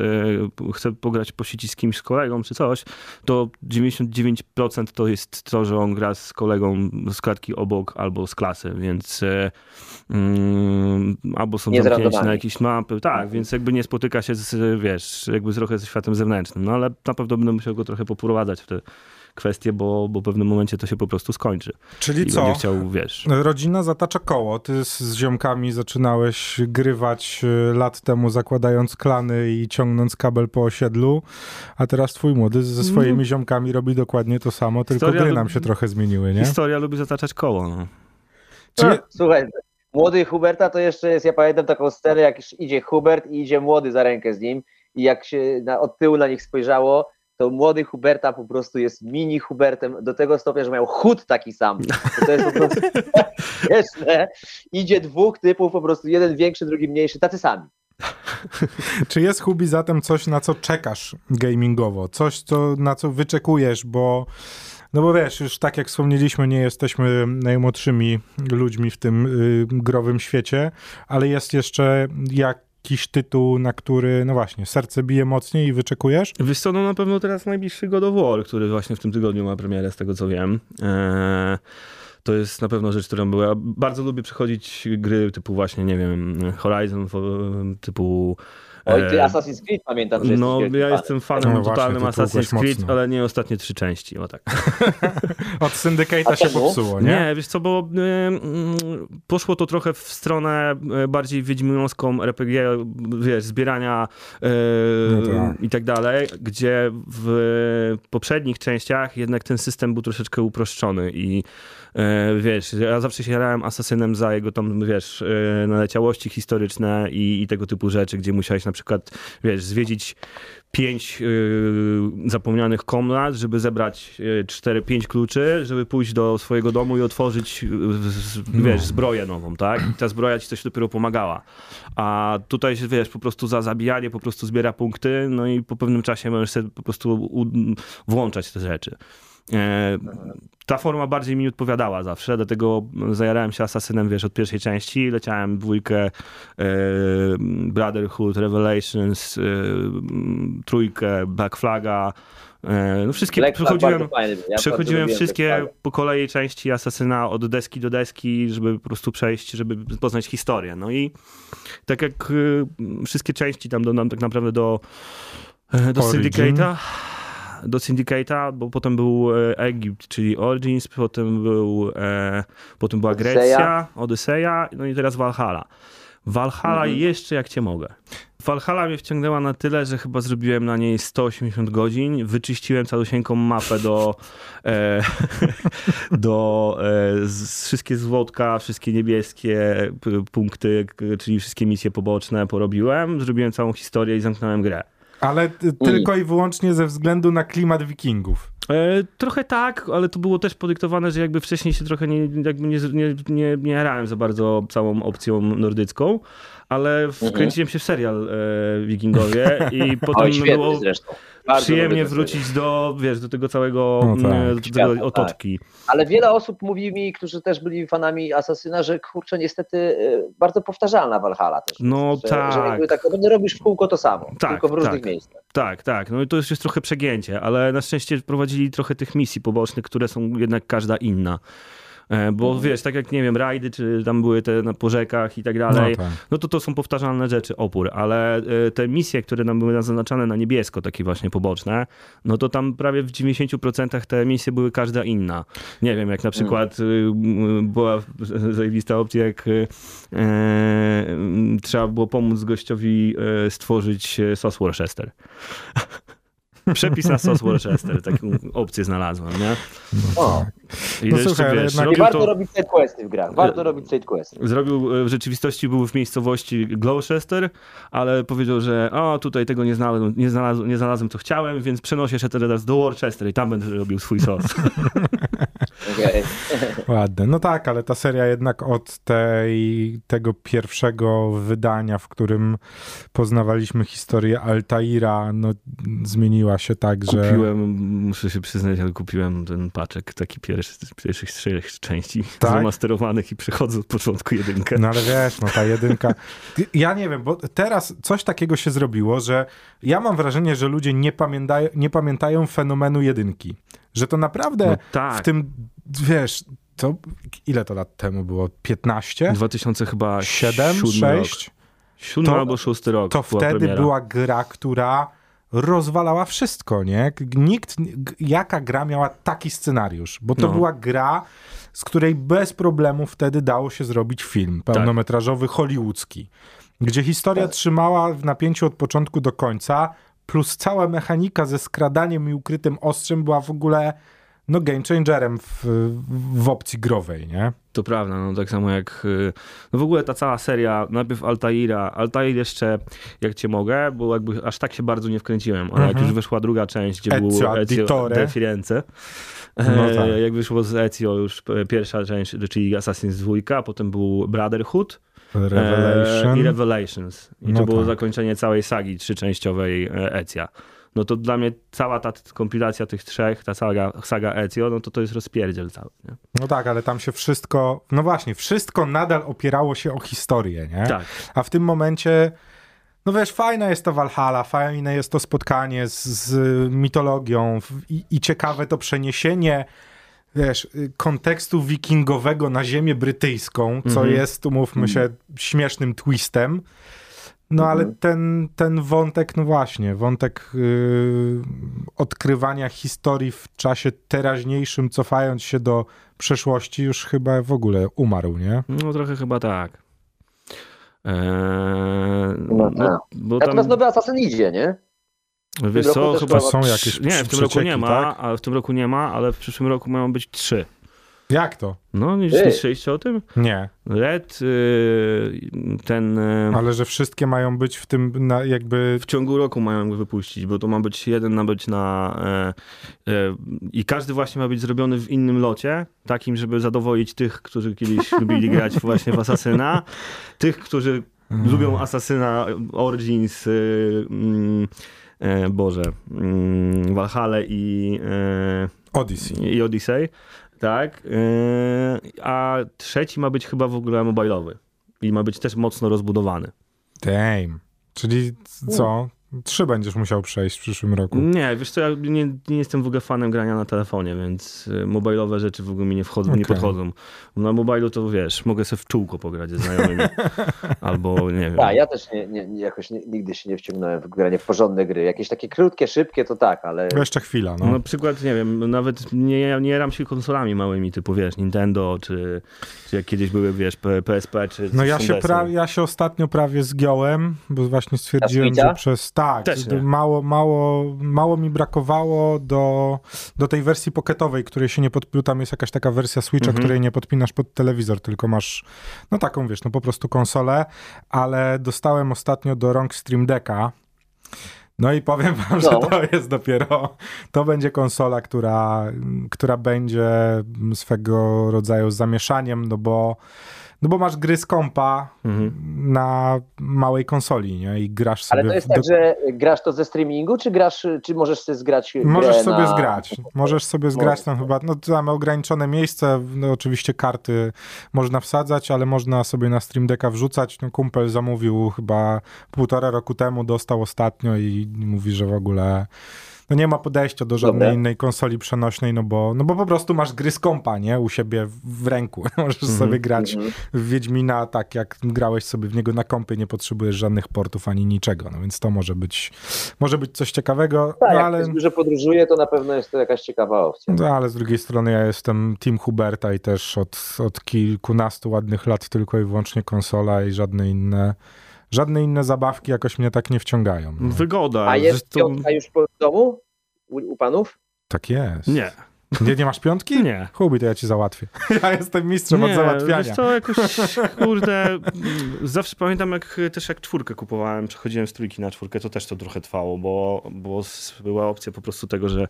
e, chce pograć po sieci z kimś, z kolegą czy coś, to 99% to jest to, że on gra z kolegą z klatki obok albo z klasy, więc e, mm, albo są zamknięci na jakieś mapy, tak, więc jakby nie spotyka się z, wiesz, jakby z trochę ze światem zewnętrznym, no ale na pewno będę musiał go trochę poprowadzać w te kwestie, bo, bo w pewnym momencie to się po prostu skończy. Czyli I co? chciał, wiesz... Rodzina zatacza koło. Ty z, z ziomkami zaczynałeś grywać y, lat temu, zakładając klany i ciągnąc kabel po osiedlu, a teraz twój młody ze swoimi ziomkami robi dokładnie to samo, tylko Historia gry nam się trochę zmieniły, nie? Historia lubi zataczać koło, no. Czy, Słuchaj, młody Huberta to jeszcze jest, ja pamiętam taką scenę, jak już idzie Hubert i idzie młody za rękę z nim i jak się na, od tyłu na nich spojrzało, to młody Huberta po prostu jest mini Hubertem do tego stopnia, że mają chód taki sam. To, jest po prostu śmieszne. Idzie dwóch typów, po prostu jeden większy, drugi mniejszy, tacy sami. czy jest Hubi zatem coś, na co czekasz gamingowo? Coś, co, na co wyczekujesz, bo no bo wiesz, już tak jak wspomnieliśmy, nie jesteśmy najmłodszymi ludźmi w tym y, growym świecie, ale jest jeszcze jakiś tytuł, na który, no właśnie, serce bije mocniej i wyczekujesz? Wiesz co, no na pewno teraz najbliższy God of War, który właśnie w tym tygodniu ma premierę, z tego co wiem. Eee, to jest na pewno rzecz, którą była. Bardzo lubię przechodzić gry typu właśnie, nie wiem, Horizon, typu Oj, ty E, Assassin's Creed pamiętam, że No, ja jestem fanem No właśnie, totalnym tłukłeś Assassin's Creed, mocno. ale nie ostatnie trzy części, o tak. Od Syndicate'a się popsuło, nie? Nie, wiesz co, bo y, poszło to trochę w stronę y, bardziej wiedźmińską RPG, wiesz, zbierania y, No tak. i tak dalej, gdzie w poprzednich częściach jednak ten system był troszeczkę uproszczony i y, wiesz, ja zawsze się jarałem Asasynem za jego tam, wiesz, y, naleciałości historyczne i, i tego typu rzeczy, gdzie musiałeś na przykład, wiesz, zwiedzić pięć y, zapomnianych komnat, żeby zebrać cztery, pięć kluczy, żeby pójść do swojego domu i otworzyć, z, wiesz, zbroję nową, tak? I ta zbroja ci coś dopiero pomagała. A tutaj, się, wiesz, po prostu za zabijanie po prostu zbiera punkty, no i po pewnym czasie możesz sobie po prostu włączać te rzeczy. E, ta forma bardziej mi odpowiadała zawsze, dlatego zajarałem się Asasynem, wiesz, od pierwszej części, leciałem dwójkę, e, Brotherhood, Revelations, e, trójkę, Black Flaga, e, no wszystkie Black przechodziłem. Ja przechodziłem wszystkie po kolei części Asasyna od deski do deski, żeby po prostu przejść, żeby poznać historię. No i tak jak y, wszystkie części tam do, nam tak naprawdę do, e, do Origin. Syndicate'a, do Syndicate'a, bo potem był e, Egipt, czyli Origins, potem był e, potem była Odyseja. Grecja, Odyseja, no i teraz Valhalla. Valhalla Mhm. jeszcze jak cię mogę. Valhalla mnie wciągnęła na tyle, że chyba zrobiłem na niej 180 godzin. Wyczyściłem całusieńką mapę do, e, do e, z, wszystkie złotka, wszystkie niebieskie punkty, czyli wszystkie misje poboczne porobiłem. Zrobiłem całą historię i zamknąłem grę. Ale tylko i wyłącznie ze względu na klimat wikingów. E, trochę tak, ale to było też podyktowane, że jakby wcześniej się trochę nie, jakby nie, nie, nie, nie jarałem za bardzo całą opcją nordycką, ale wkręciłem się w serial e, Wikingowie i potem było zresztą. Bardzo przyjemnie wrócić do, wiesz, do tego całego, No tak. e, do Świata, tego tak. otoczki. Ale wiele osób mówi mi, którzy też byli fanami Asasyna, że kurczę, niestety y, bardzo powtarzalna Valhalla też. No że, tak. Że jakby tak no, robisz w kółko to samo, Tak, tylko w różnych tak. miejscach. Tak, tak. No i to już jest trochę przegięcie, ale na szczęście wprowadzili trochę tych misji pobocznych, które są jednak każda inna. E, Bo Mhm. wiesz, tak jak nie wiem, rajdy, czy tam były te na po rzekach i tak dalej, No tak. no to to są powtarzalne rzeczy, opór, ale e, te misje, które nam były zaznaczane na niebiesko, takie właśnie poboczne, no to tam prawie w 90% te misje były każda inna. Nie wiem, jak na przykład y, m, była zajebista opcja, jak y, e, trzeba było pomóc gościowi e, stworzyć sos Worcester. Przepis na sos Worcester, taką opcję znalazłem, nie? O. I No słuchaj, wiesz, jednak- I warto to... robić side questy w grach, warto robić side questy. Zrobił, e, w rzeczywistości był w miejscowości Gloucester, ale powiedział, że o, tutaj tego nie znalazłem, nie znalazłem, nie znalazłem co chciałem, więc przenoszę się teraz do Worcester i tam będę robił swój sos. Ładne. No tak, ale ta seria jednak od tej, tego pierwszego wydania, w którym poznawaliśmy historię Altaira, no zmieniła się tak, że... Kupiłem, muszę się przyznać, ale kupiłem ten paczek, taki pierwszy z pierwszych trzech części Tak? zremasterowanych i przechodzę od początku jedynkę. No ale wiesz, no ta jedynka. Ja nie wiem, bo teraz coś takiego się zrobiło, że ja mam wrażenie, że ludzie nie, pamiętają, nie pamiętają fenomenu jedynki. Że to naprawdę No tak. w tym, wiesz, to ile to lat temu było? 15? 2000 chyba 7? siódmy rok. 6? Siódmy To- albo szósty rok To była wtedy premiera. była gra, która rozwalała wszystko, nie? Nikt, jaka gra miała taki scenariusz? Bo to No. była gra, z której bez problemu wtedy dało się zrobić film Tak. pełnometrażowy, hollywoodzki, gdzie historia Tak. trzymała w napięciu od początku do końca, plus cała mechanika ze skradaniem i ukrytym ostrzem była w ogóle no game changerem w, w opcji growej, nie? To prawda, no tak samo jak y, no w ogóle ta cała seria, najpierw Altaira, Altair jeszcze jak cię mogę, bo jakby aż tak się bardzo nie wkręciłem, ale jak Mhm. już wyszła druga część, gdzie Ezio było Ezio de Firenze, No e, tak. jak wyszło z Ezio już p- pierwsza część, czyli Assassin's 2, potem był Brotherhood Revelation. E, i Revelations. I No to było tak. zakończenie całej sagi trzyczęściowej e, Ezia. No to dla mnie cała ta kompilacja tych trzech, ta saga, saga Ezio, no to to jest rozpierdziel cały. Nie? No tak, ale tam się wszystko, no właśnie, wszystko nadal opierało się o historię, nie? Tak. A w tym momencie, no wiesz, fajna jest to Valhalla, fajne jest to spotkanie z, z mitologią i, i ciekawe to przeniesienie, wiesz, y, kontekstu wikingowego na ziemię brytyjską, co Mhm. jest, umówmy się, śmiesznym twistem. No ale Mhm. ten, ten wątek, no właśnie, wątek yy, odkrywania historii w czasie teraźniejszym, cofając się do przeszłości, już chyba w ogóle umarł, nie? No trochę chyba tak. Eee, No tak. bo Natomiast nowy Assassin idzie, nie? Wiesz co, chyba To są jakieś nie, w tym roku nie ma, tak? ale w tym roku nie ma, ale w przyszłym roku mają być trzy. Jak to? No, nie, nie słyszeliście o tym? Nie, Red, y, ten y, ale że wszystkie mają być w tym na, jakby... w ciągu roku mają go wypuścić, bo to ma być jeden ma być na e, e, i każdy właśnie ma być zrobiony w innym locie, takim, żeby zadowolić tych, którzy kiedyś lubili grać właśnie w Asasyna, tych, którzy Mm. lubią Asasyna Origins, y, mm, e, Boże, mm, Valhalla i, e, Odyssey. i Odyssey, tak, e, a trzeci ma być chyba w ogóle mobilowy i ma być też mocno rozbudowany. Damn. Czyli co? Trzy będziesz musiał przejść w przyszłym roku. Nie, wiesz co, ja nie, nie jestem w ogóle fanem grania na telefonie, więc y, mobilowe rzeczy w ogóle mi nie wchodzą, nie Okej. podchodzą. Na mobilu to wiesz, mogę sobie w czółko pograć ze znajomymi. Albo nie wiem. Tak, ja też nie, nie, nie- jakoś nie, nigdy się nie wciągnąłem w granie w porządne gry. Jakieś takie krótkie, szybkie to tak, ale Jeszcze chwila, No. no. Na przykład, nie wiem, nawet nie, nie ram się konsolami małymi, typu wiesz, Nintendo, czy, czy jak kiedyś były, wiesz, P- PSP, czy No ja się, pra, ja się ostatnio prawie zgiąłem, bo właśnie stwierdziłem, że przez... Tak, mało, mało, mało mi brakowało do, do tej wersji pocketowej, której się nie podpinasz. Tam jest jakaś taka wersja Switcha, Mhm. której nie podpinasz pod telewizor, tylko masz no taką, wiesz, no po prostu konsolę, ale dostałem ostatnio do rąk Stream Decka. No i powiem wam, że No. to jest dopiero, to będzie konsola, która, która będzie swego rodzaju zamieszaniem, no bo, no bo masz gry z kompa Mhm. na małej konsoli, nie? I grasz sobie... Ale to jest w tak, do- że grasz to ze streamingu, czy grasz, czy możesz sobie zgrać grę Możesz sobie na... zgrać. Możesz sobie zgrać tam chyba, no tam ograniczone miejsce, no oczywiście karty można wsadzać, ale można sobie na Stream Decka wrzucać. No kumpel zamówił chyba półtora roku temu, dostał ostatnio i mówi, że w ogóle no nie ma podejścia do żadnej Dobra. innej konsoli przenośnej, no bo, no bo po prostu masz gry z kompa, nie? U siebie w- ręku. Możesz Mhm. sobie grać Mhm. w Wiedźmina tak, jak grałeś sobie w niego na kompie, nie potrzebujesz żadnych portów ani niczego, no więc to może być, może być coś ciekawego, Tak, no jak ale... ktoś dużo podróżuje, to na pewno jest to jakaś ciekawa opcja. No, ale z drugiej strony ja jestem Team Huberta i też od, od kilkunastu ładnych lat tylko i wyłącznie konsola i żadne inne, żadne inne zabawki jakoś mnie tak nie wciągają. No. Wygoda. A jest zresztą- piątka już po domu? U, u panów? Tak jest. Nie, nie. Nie masz piątki? nie. Hubi, to ja ci załatwię. Ja jestem mistrzem od załatwiania. Wiesz co, jakoś, kurde, zawsze pamiętam, jak też jak czwórkę kupowałem, przechodziłem z trójki na czwórkę, to też to trochę trwało, bo, bo była opcja po prostu tego, że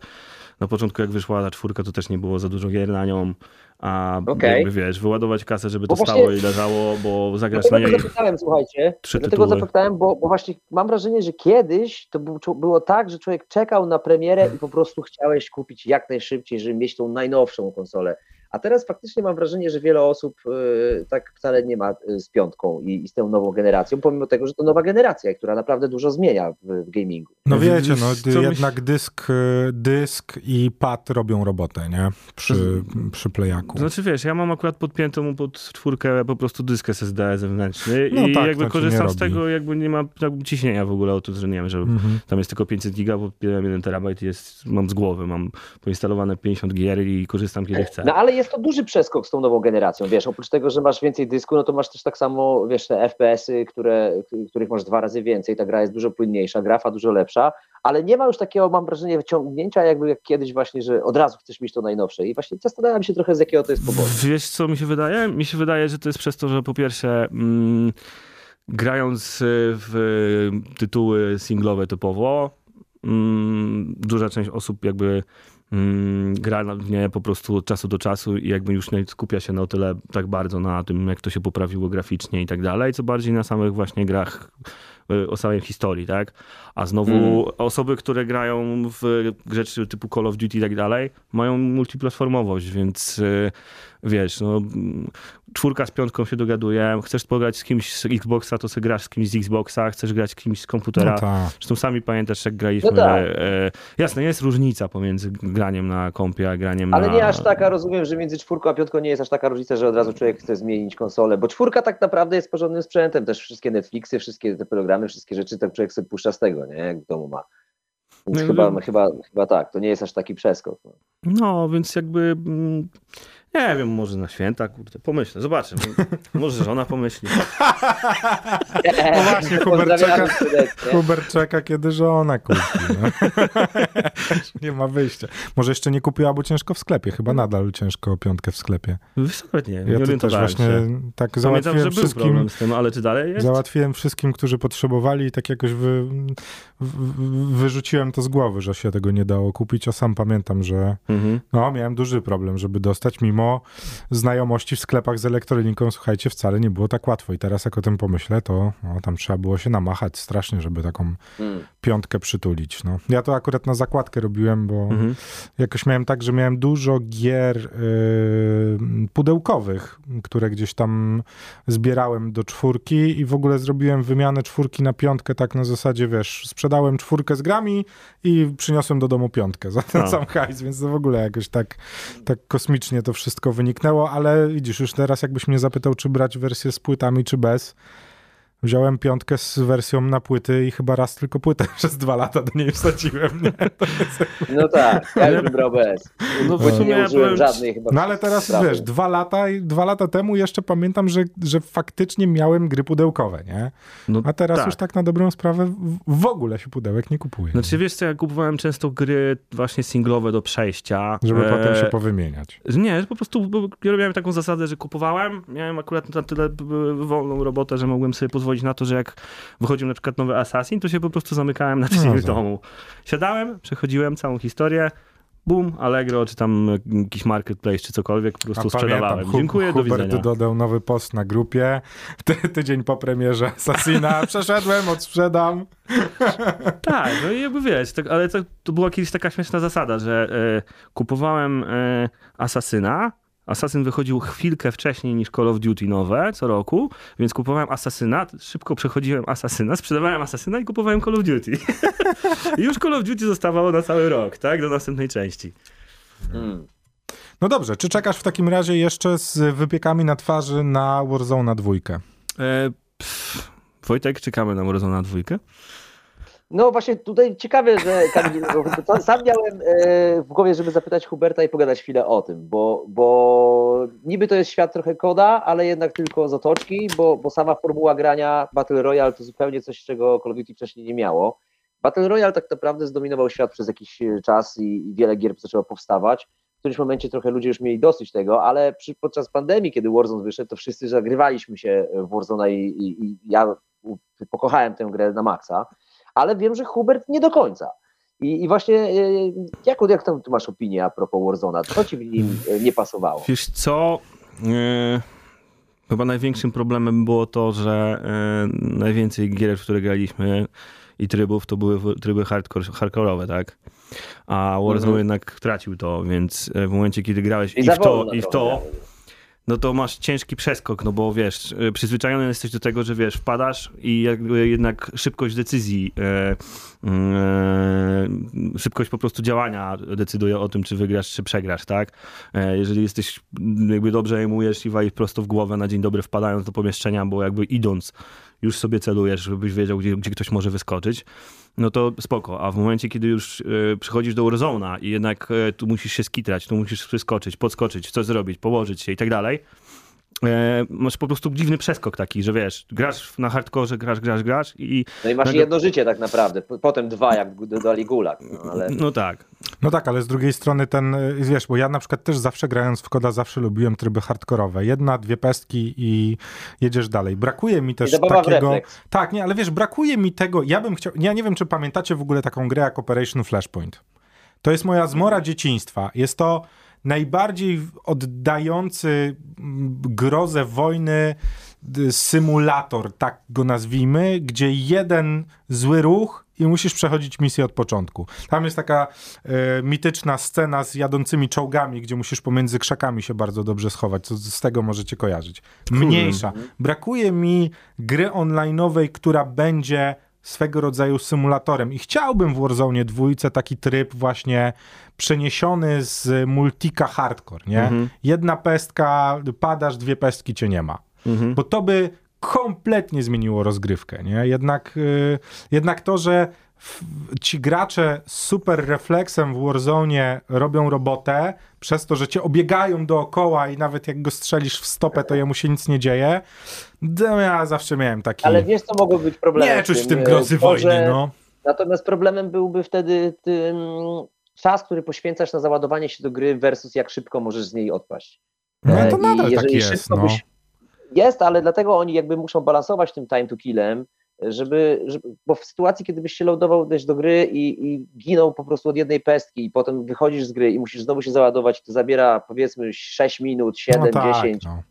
na początku jak wyszła ta czwórka, to też nie było za dużo gier na nią, a Okej. jakby wiesz, wyładować kasę, żeby to Bo właśnie- stało i leżało, bo zagrać na niej zapytałem, słuchajcie, trzy dlatego tytuły. zapytałem, bo, bo właśnie mam wrażenie, że kiedyś to było tak, że człowiek czekał na premierę i po prostu chciałeś kupić jak najszybciej, żeby mieć tą najnowszą konsolę. A teraz faktycznie mam wrażenie, że wiele osób y, tak wcale nie ma y, z piątką i, i z tą nową generacją, pomimo tego, że to nowa generacja, która naprawdę dużo zmienia w, w gamingu. No Wiesz, wiecie, no myśl- jednak dysk, y, dysk i pad robią robotę, nie? Przy, przy playaku. Znaczy wiesz, ja mam akurat podpiętą pod czwórkę po prostu dysk SSD zewnętrzny No i tak, jakby ci korzystam z tego, jakby nie ma jakby ciśnienia w ogóle o to, że nie wiem, że Mhm. tam jest tylko 500 giga, bo 1 terabajt jest, mam z głowy, mam poinstalowane 50 gier i korzystam kiedy chcę. No ale jest to duży przeskok z tą nową generacją, wiesz, oprócz tego, że masz więcej dysku, no to masz też tak samo, wiesz, te FPS-y, które, których masz dwa razy więcej, ta gra jest dużo płynniejsza, grafa dużo lepsza, ale nie ma już takiego, mam wrażenie, wyciągnięcia jakby jak kiedyś właśnie, że od razu chcesz mieć to najnowsze i właśnie zastanawiam się trochę z jakiego to jest powodu. Wiesz, co mi się wydaje? Mi się wydaje, że to jest przez to, że po pierwsze, mm, grając y, w tytuły singlowe typowo, mm, duża część osób jakby gra na- w nie po prostu od czasu do czasu i jakby już nie skupia się na tyle tak bardzo na tym, jak to się poprawiło graficznie i tak dalej, co bardziej na samych właśnie grach y, o samej historii, tak? A znowu Mm. osoby, które grają w rzeczy typu Call of Duty i tak dalej, mają multiplatformowość, więc y, wiesz, no mm, czwórka z piątką się dogaduje, chcesz pograć z kimś z Xboxa, to sobie grasz z kimś z Xboxa, chcesz grać z kimś z komputera. No tak. Zresztą sami pamiętasz, jak graliśmy. No tak. e, jasne, jest różnica pomiędzy graniem na kompie, a graniem Ale na... nie aż taka, rozumiem, że między czwórką a piątką nie jest aż taka różnica, że od razu człowiek chce zmienić konsolę, bo czwórka tak naprawdę jest porządnym sprzętem, też wszystkie Netflixy, wszystkie te programy wszystkie rzeczy, tak człowiek sobie puszcza z tego, nie? Jak w domu ma. Więc No, chyba, no. chyba, chyba tak, to nie jest aż taki przeskok. No. No, więc jakby. Mm, Nie wiem, może na święta, kurde, pomyślę, zobaczę. Może żona pomyśli. No właśnie, Hubert czeka- kiedy żona kupi. No. nie ma wyjścia. Może jeszcze nie kupiła, bo ciężko w sklepie. Chyba nadal ciężko o piątkę w sklepie. Nawet nie, Ja nie to też właśnie się. tak Pamiętam, załatwiłem że był wszystkim. z tym, ale czy dalej jest? Załatwiłem wszystkim, którzy potrzebowali i tak jakoś wy, w, w- wyrzuciłem to z głowy, że się tego nie dało kupić, a sam pamiętam, że Mhm. no, miałem duży problem, żeby dostać, mimo znajomości w sklepach z elektroniką, słuchajcie, wcale nie było tak łatwo. I teraz jak o tym pomyślę, to no, tam trzeba było się namachać strasznie, żeby taką Mm. piątkę przytulić. No. Ja to akurat na zakładkę robiłem, bo Mhm. jakoś miałem tak, że miałem dużo gier y, pudełkowych, które gdzieś tam zbierałem do czwórki i w ogóle zrobiłem wymianę czwórki na piątkę tak na zasadzie, wiesz, sprzedałem czwórkę z grami i przyniosłem do domu piątkę za ten A. sam hajs, więc to w ogóle jakoś tak, tak kosmicznie to wszystko wyniknęło, ale widzisz, już teraz jakbyś mnie zapytał, czy brać wersję z płytami, czy bez, Wziąłem piątkę z wersją na płyty i chyba raz tylko płytę przez dwa lata do niej wsadziłem. Nie? No tak, ja już bym brał bez. No w sumie nie ja użyłem byłem... żadnej chyba. No ale teraz sprawy. wiesz, dwa lata, i- dwa lata temu jeszcze pamiętam, że, że faktycznie miałem gry pudełkowe, nie? No, A teraz tak. już tak na dobrą sprawę w, ogóle się pudełek nie kupuje. Znaczy wiesz co, ja kupowałem często gry właśnie singlowe do przejścia. żeby E, potem się powymieniać. Nie, po prostu ja miałem taką zasadę, że kupowałem, miałem akurat na tyle wolną robotę, że mogłem sobie pozwolić na to, że jak wychodził na przykład nowy Assassin, to się po prostu zamykałem na tydzień No w tak. domu. Siadałem, przechodziłem całą historię, boom, Allegro, czy tam jakiś marketplace, czy cokolwiek, po prostu sprzedawałem. Hu- Dziękuję, do Hubert widzenia. dodał nowy post na grupie. Ty, tydzień po premierze Assassina. Przeszedłem, odsprzedam. Tak, no i jakby wiesz, tak, ale to, to była kiedyś taka śmieszna zasada, że e, kupowałem e, Asasyna. Assassin wychodził chwilkę wcześniej niż Call of Duty nowe co roku, więc kupowałem Assassina, szybko przechodziłem Assassina, sprzedawałem Assassina i kupowałem Call of Duty. I już Call of Duty zostawało na cały rok, tak, do następnej części. Mm. No dobrze, czy czekasz w takim razie jeszcze z wypiekami na twarzy na Warzone dwójkę? E, pff, Wojtek, czekamy na Warzone dwójkę. No właśnie tutaj ciekawe, że Kamil, sam miałem e, w głowie, żeby zapytać Huberta i pogadać chwilę o tym, bo, bo niby to jest świat trochę koda, ale jednak tylko z otoczki, bo, bo sama formuła grania Battle Royale to zupełnie coś, czego Call of Duty wcześniej nie miało. Battle Royale tak naprawdę zdominował świat przez jakiś e, czas i, i wiele gier zaczęło powstawać. W którymś momencie trochę ludzie już mieli dosyć tego, ale przy, podczas pandemii, kiedy Warzone wyszedł, to wszyscy zagrywaliśmy się w Warzone i, i, i ja pokochałem tę grę na maksa ale wiem, że Hubert nie do końca. I, i właśnie e, jak, jak tam masz opinię a propos Warzona? Co ci w nim e, nie pasowało? Wiesz co? E, chyba największym problemem było to, że najwięcej gier, w które graliśmy i trybów, to były tryby hardcore, hardkorowe, tak? A Warzone Mhm. jednak tracił to, więc w momencie, kiedy grałeś I i w to, i w to. No to masz ciężki przeskok, no bo wiesz, y, przyzwyczajony jesteś do tego, że wiesz, wpadasz i jednak szybkość decyzji, e, e, szybkość po prostu działania decyduje o tym, czy wygrasz, czy przegrasz, tak? E, jeżeli jesteś, m, jakby dobrze aimujesz i walisz prosto w głowę na dzień dobry wpadając do pomieszczenia, bo jakby idąc już sobie celujesz, żebyś wiedział, gdzie, gdzie ktoś może wyskoczyć, no to spoko. A w momencie, kiedy już e, przychodzisz do Warzone'a i jednak e, tu musisz się skitrać, tu musisz wyskoczyć, podskoczyć, coś zrobić, położyć się i tak dalej, e, masz po prostu dziwny przeskok taki, że wiesz, grasz na hardkorze, grasz, grasz, grasz i No i masz nagle- jedno życie tak naprawdę, potem dwa, jak dodali gulag. No, ale no tak. No tak, ale z drugiej strony ten, y, wiesz, bo ja na przykład też zawsze grając w koda, zawsze lubiłem tryby hardkorowe. Jedna, dwie pestki i jedziesz dalej. Brakuje mi też takiego... Tak, nie, ale wiesz, brakuje mi tego, ja bym chciał, ja nie wiem, czy pamiętacie w ogóle taką grę jak Operation Flashpoint. To jest moja zmora dzieciństwa. Jest to najbardziej oddający mm, grozę wojny symulator, tak go nazwijmy, gdzie jeden zły ruch i musisz przechodzić misję od początku. Tam jest taka e, mityczna scena z jadącymi czołgami, gdzie musisz pomiędzy krzakami się bardzo dobrze schować, co z tego możecie kojarzyć. Mniejsza. Brakuje mi gry online'owej, która będzie swego rodzaju symulatorem i chciałbym w Warzone dwójce taki tryb właśnie przeniesiony z multika hardcore, nie? Mhm. Jedna pestka, padasz, dwie pestki cię nie ma. Mhm. Bo to by kompletnie zmieniło rozgrywkę, nie? Jednak, y, jednak to, że ci gracze z super refleksem w Warzone robią robotę, przez to, że cię obiegają dookoła i nawet jak go strzelisz w stopę, to jemu się nic nie dzieje. No, ja zawsze miałem taki... Ale wiesz, co mogło być problemem? nie czuć w tym e, grozy to, wojny, że- no. Natomiast problemem byłby wtedy tym czas, który poświęcasz na załadowanie się do gry versus jak szybko możesz z niej odpaść. No E, to i nadal tak jeżeli jest, szybko no. byś- Jest, ale dlatego oni jakby muszą balansować tym time to killem, żeby, żeby bo w sytuacji, kiedy byś się loadował też do gry i, i ginął po prostu od jednej pestki i potem wychodzisz z gry i musisz znowu się załadować, to zabiera powiedzmy 6 minut, 7, no tak, 10, no.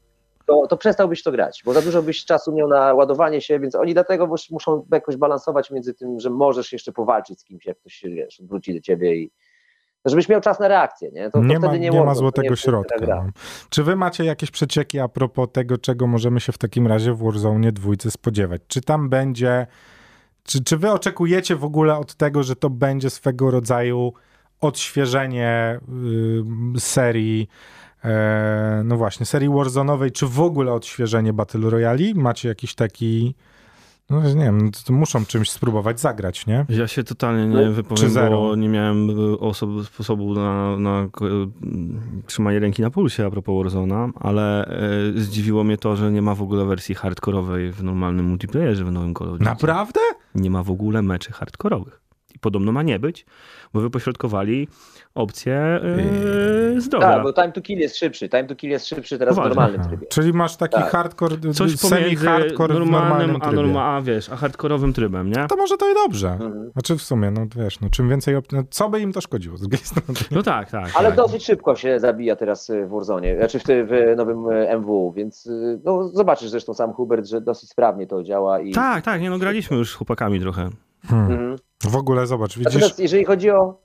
to, to przestałbyś to grać, bo za dużo byś czasu miał na ładowanie się, więc oni dlatego mus- muszą jakoś balansować między tym, że możesz jeszcze powalczyć z kimś, jak ktoś się wiesz, odwróci do ciebie i żebyś miał czas na reakcję, nie? To, to nie ma, wtedy nie nie, ma złotego nie środka. Czy wy macie jakieś przecieki a propos tego, czego możemy się w takim razie w Warzone dwójce spodziewać? Czy tam będzie, czy, czy wy oczekujecie w ogóle od tego, że to będzie swego rodzaju odświeżenie y, serii, e, no właśnie, serii Warzone'owej, czy w ogóle odświeżenie Battle Royale? Macie jakiś taki, no nie wiem, to, to muszą czymś spróbować zagrać, nie? Ja się totalnie No, nie czy wypowiem, zero? bo nie miałem y, osob, sposobu na, na y, trzymanie ręki na pulsie a propos Warzone'a, ale y, zdziwiło mnie to, że nie ma w ogóle wersji hardkorowej w normalnym multiplayerze w nowym Call of Duty. Naprawdę? Nie ma w ogóle meczy hardkorowych. I podobno ma nie być, bo wypośrodkowali opcję yy, zdrowia. Tak, bo time to kill jest szybszy, time to kill jest szybszy teraz w Poważnie. normalnym Aha. trybie. Czyli masz taki Tak. hardcore, Coś pomiędzy semi-hardcore w normalnym, normalnym a, norma, a wiesz, a hardkorowym trybem, nie? To może to i dobrze. Mhm. Znaczy w sumie, no wiesz, no czym więcej, op- no, co by im to szkodziło z drugiej strony? No tak, tak. Ale tak. dosyć szybko się zabija teraz y, w Warzone, znaczy w, ty, w nowym y, MW, więc y, no, zobaczysz zresztą sam Hubert, że dosyć sprawnie to działa i Tak, tak, nie no, graliśmy już z chłopakami trochę. Hmm. Mhm. W ogóle zobacz, widzisz, Natomiast jeżeli chodzi o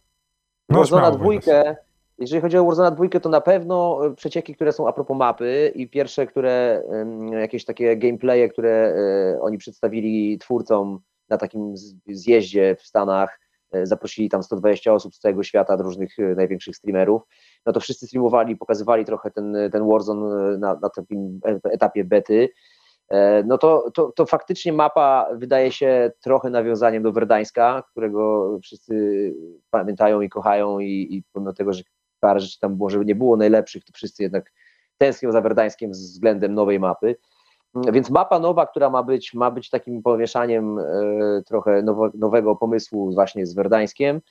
No, Warzone śmiało, dwójkę, jeżeli chodzi o Warzone dwójkę, to na pewno e, przecieki, które są a propos mapy i pierwsze, które jakieś takie gameplaye, które e, oni przedstawili twórcom na takim zjeździe w Stanach, e, zaprosili tam 120 osób z całego świata, od różnych największych streamerów, no to wszyscy streamowali, pokazywali trochę ten, ten Warzone na, na takim etapie bety, no to, to, to faktycznie mapa wydaje się trochę nawiązaniem do Werdańska, którego wszyscy pamiętają i kochają i, i pomimo tego, że parę rzeczy tam może nie było najlepszych, to wszyscy jednak tęsknią za Werdańskiem względem nowej mapy. Mm, Więc mapa nowa, która ma być, ma być takim pomieszaniem e, trochę nowo, nowego pomysłu właśnie z Werdańskiem,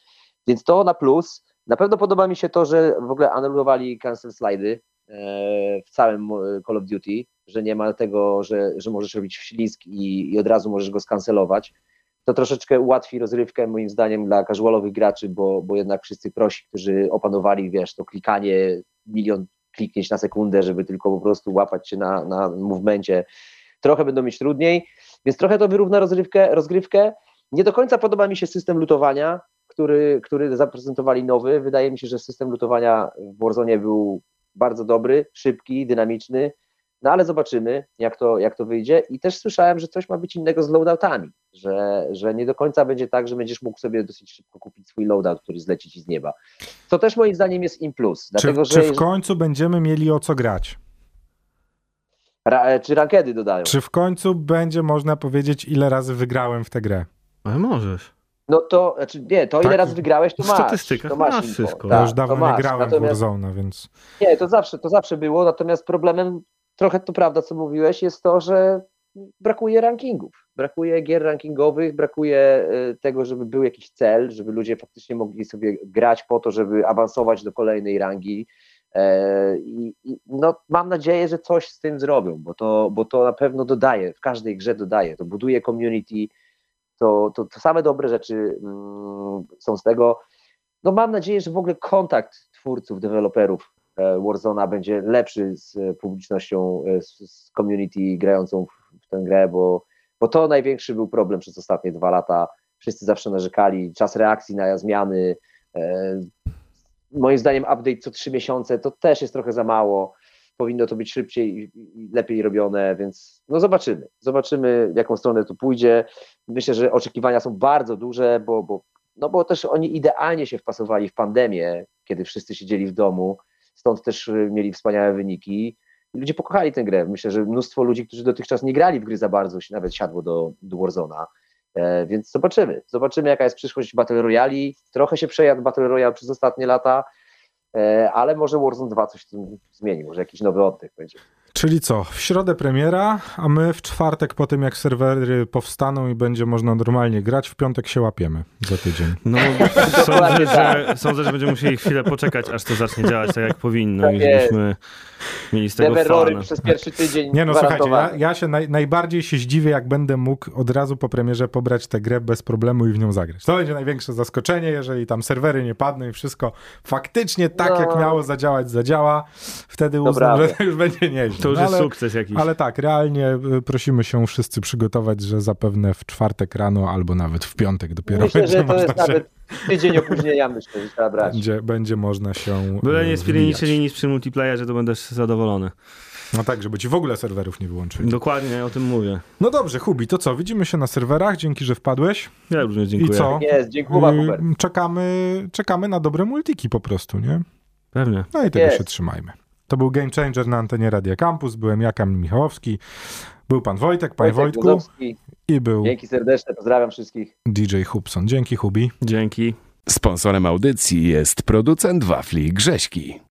więc to na plus. Na pewno podoba mi się to, że w ogóle anulowali cancel slidy e, w całym e, Call of Duty, że nie ma tego, że, że możesz robić wślizg i, i od razu możesz go skancelować. To troszeczkę ułatwi rozrywkę moim zdaniem dla casualowych graczy, bo, bo jednak wszyscy prosi, którzy opanowali, wiesz, to klikanie, milion kliknięć na sekundę, żeby tylko po prostu łapać się na, na movemencie, trochę będą mieć trudniej, więc trochę to wyrówna rozrywkę, rozgrywkę. Nie do końca podoba mi się system lutowania, który, który zaprezentowali nowy. Wydaje mi się, że system lutowania w Warzone był bardzo dobry, szybki, dynamiczny, no ale zobaczymy, jak to, jak to wyjdzie. I też słyszałem, że coś ma być innego z loadoutami, że, że nie do końca będzie tak, że będziesz mógł sobie dosyć szybko kupić swój loadout, który zleci ci z nieba. To też moim zdaniem jest im plus. czy, Dlatego, czy że w końcu będziemy mieli o co grać? ra, czy rankedy dodają. Czy w końcu będzie można powiedzieć, ile razy wygrałem w tę grę? Ale możesz. No to, znaczy nie, to ile Tak, razy wygrałeś, to masz. statystykach to masz, masz wszystko. Ja Tak, już dawno to masz. nie grałem Natomiast- w Warzona, więc... Nie, to zawsze, to zawsze było, natomiast problemem, trochę to prawda, co mówiłeś, jest to, że brakuje rankingów. Brakuje gier rankingowych, brakuje y, tego, żeby był jakiś cel, żeby ludzie faktycznie mogli sobie grać po to, żeby awansować do kolejnej rangi. E, I, no, mam nadzieję, że coś z tym zrobią, bo to, bo to na pewno dodaje, w każdej grze dodaje, to buduje community, to, to, to same dobre rzeczy mm, są z tego. No mam nadzieję, że w ogóle kontakt twórców, deweloperów e, Warzona będzie lepszy z e, publicznością, e, z, community grającą w, tę grę, bo, bo to największy był problem przez ostatnie dwa lata. Wszyscy zawsze narzekali, czas reakcji na zmiany. E, moim zdaniem update co trzy miesiące to też jest trochę za mało. Powinno to być szybciej i lepiej robione, więc no zobaczymy. Zobaczymy, w jaką stronę to pójdzie. Myślę, że oczekiwania są bardzo duże, bo, bo no bo też oni idealnie się wpasowali w pandemię, kiedy wszyscy siedzieli w domu, stąd też y, mieli wspaniałe wyniki Ludzie pokochali tę grę. Myślę, że mnóstwo ludzi, którzy dotychczas nie grali w gry za bardzo, się nawet siadło do, do Warzona. E, więc zobaczymy. Zobaczymy, jaka jest przyszłość Battle Royale. Trochę się przejadł Battle Royale przez ostatnie lata, e, ale może Warzone 2 coś w tym zmieni, może jakiś nowy oddech będzie. Czyli co, w środę premiera, a my w czwartek po tym jak serwery powstaną i będzie można normalnie grać, w piątek się łapiemy za tydzień. No, sądzę, że, sądzę, że będziemy musieli chwilę poczekać, aż to zacznie działać tak, jak powinno Tak i żebyśmy mieli z tego fan. przez pierwszy tydzień Nie no słuchajcie, ja, ja się naj, najbardziej się zdziwię, jak będę mógł od razu po premierze pobrać tę grę bez problemu i w nią zagrać. To będzie największe zaskoczenie, jeżeli tam serwery nie padną i wszystko faktycznie tak No. jak miało zadziałać, zadziała. Wtedy uznam, że prawda. to już będzie nieźle. Już No, jest ale, sukces jakiś. ale tak, realnie y, prosimy się wszyscy przygotować, że zapewne w czwartek rano albo nawet w piątek dopiero Myślę, będzie że to jest się, nawet tydzień opóźnienia, myślę, że trzeba brać. będzie, będzie można się Byle nie spierniczyli nic przy multiplayerze, to będę zadowolony. No tak, żeby ci w ogóle serwerów nie wyłączyli. Dokładnie o tym mówię. No dobrze, Hubi, to co? Widzimy się na serwerach, dzięki, że wpadłeś. Ja również dziękuję. I co? Jest, dziękuję Hubert. czekamy, czekamy na dobre multiki po prostu, nie? Pewnie. No i tego Jest. się trzymajmy. To był Game Changer na antenie Radia Campus. Byłem ja, Kamil Michałowski. Był pan Wojtek, panie Wojtek Wojtku. I był Dzięki serdeczne, pozdrawiam wszystkich. DJ Hubson. Dzięki, Hubi. Dzięki. Sponsorem audycji jest producent wafli Grześki.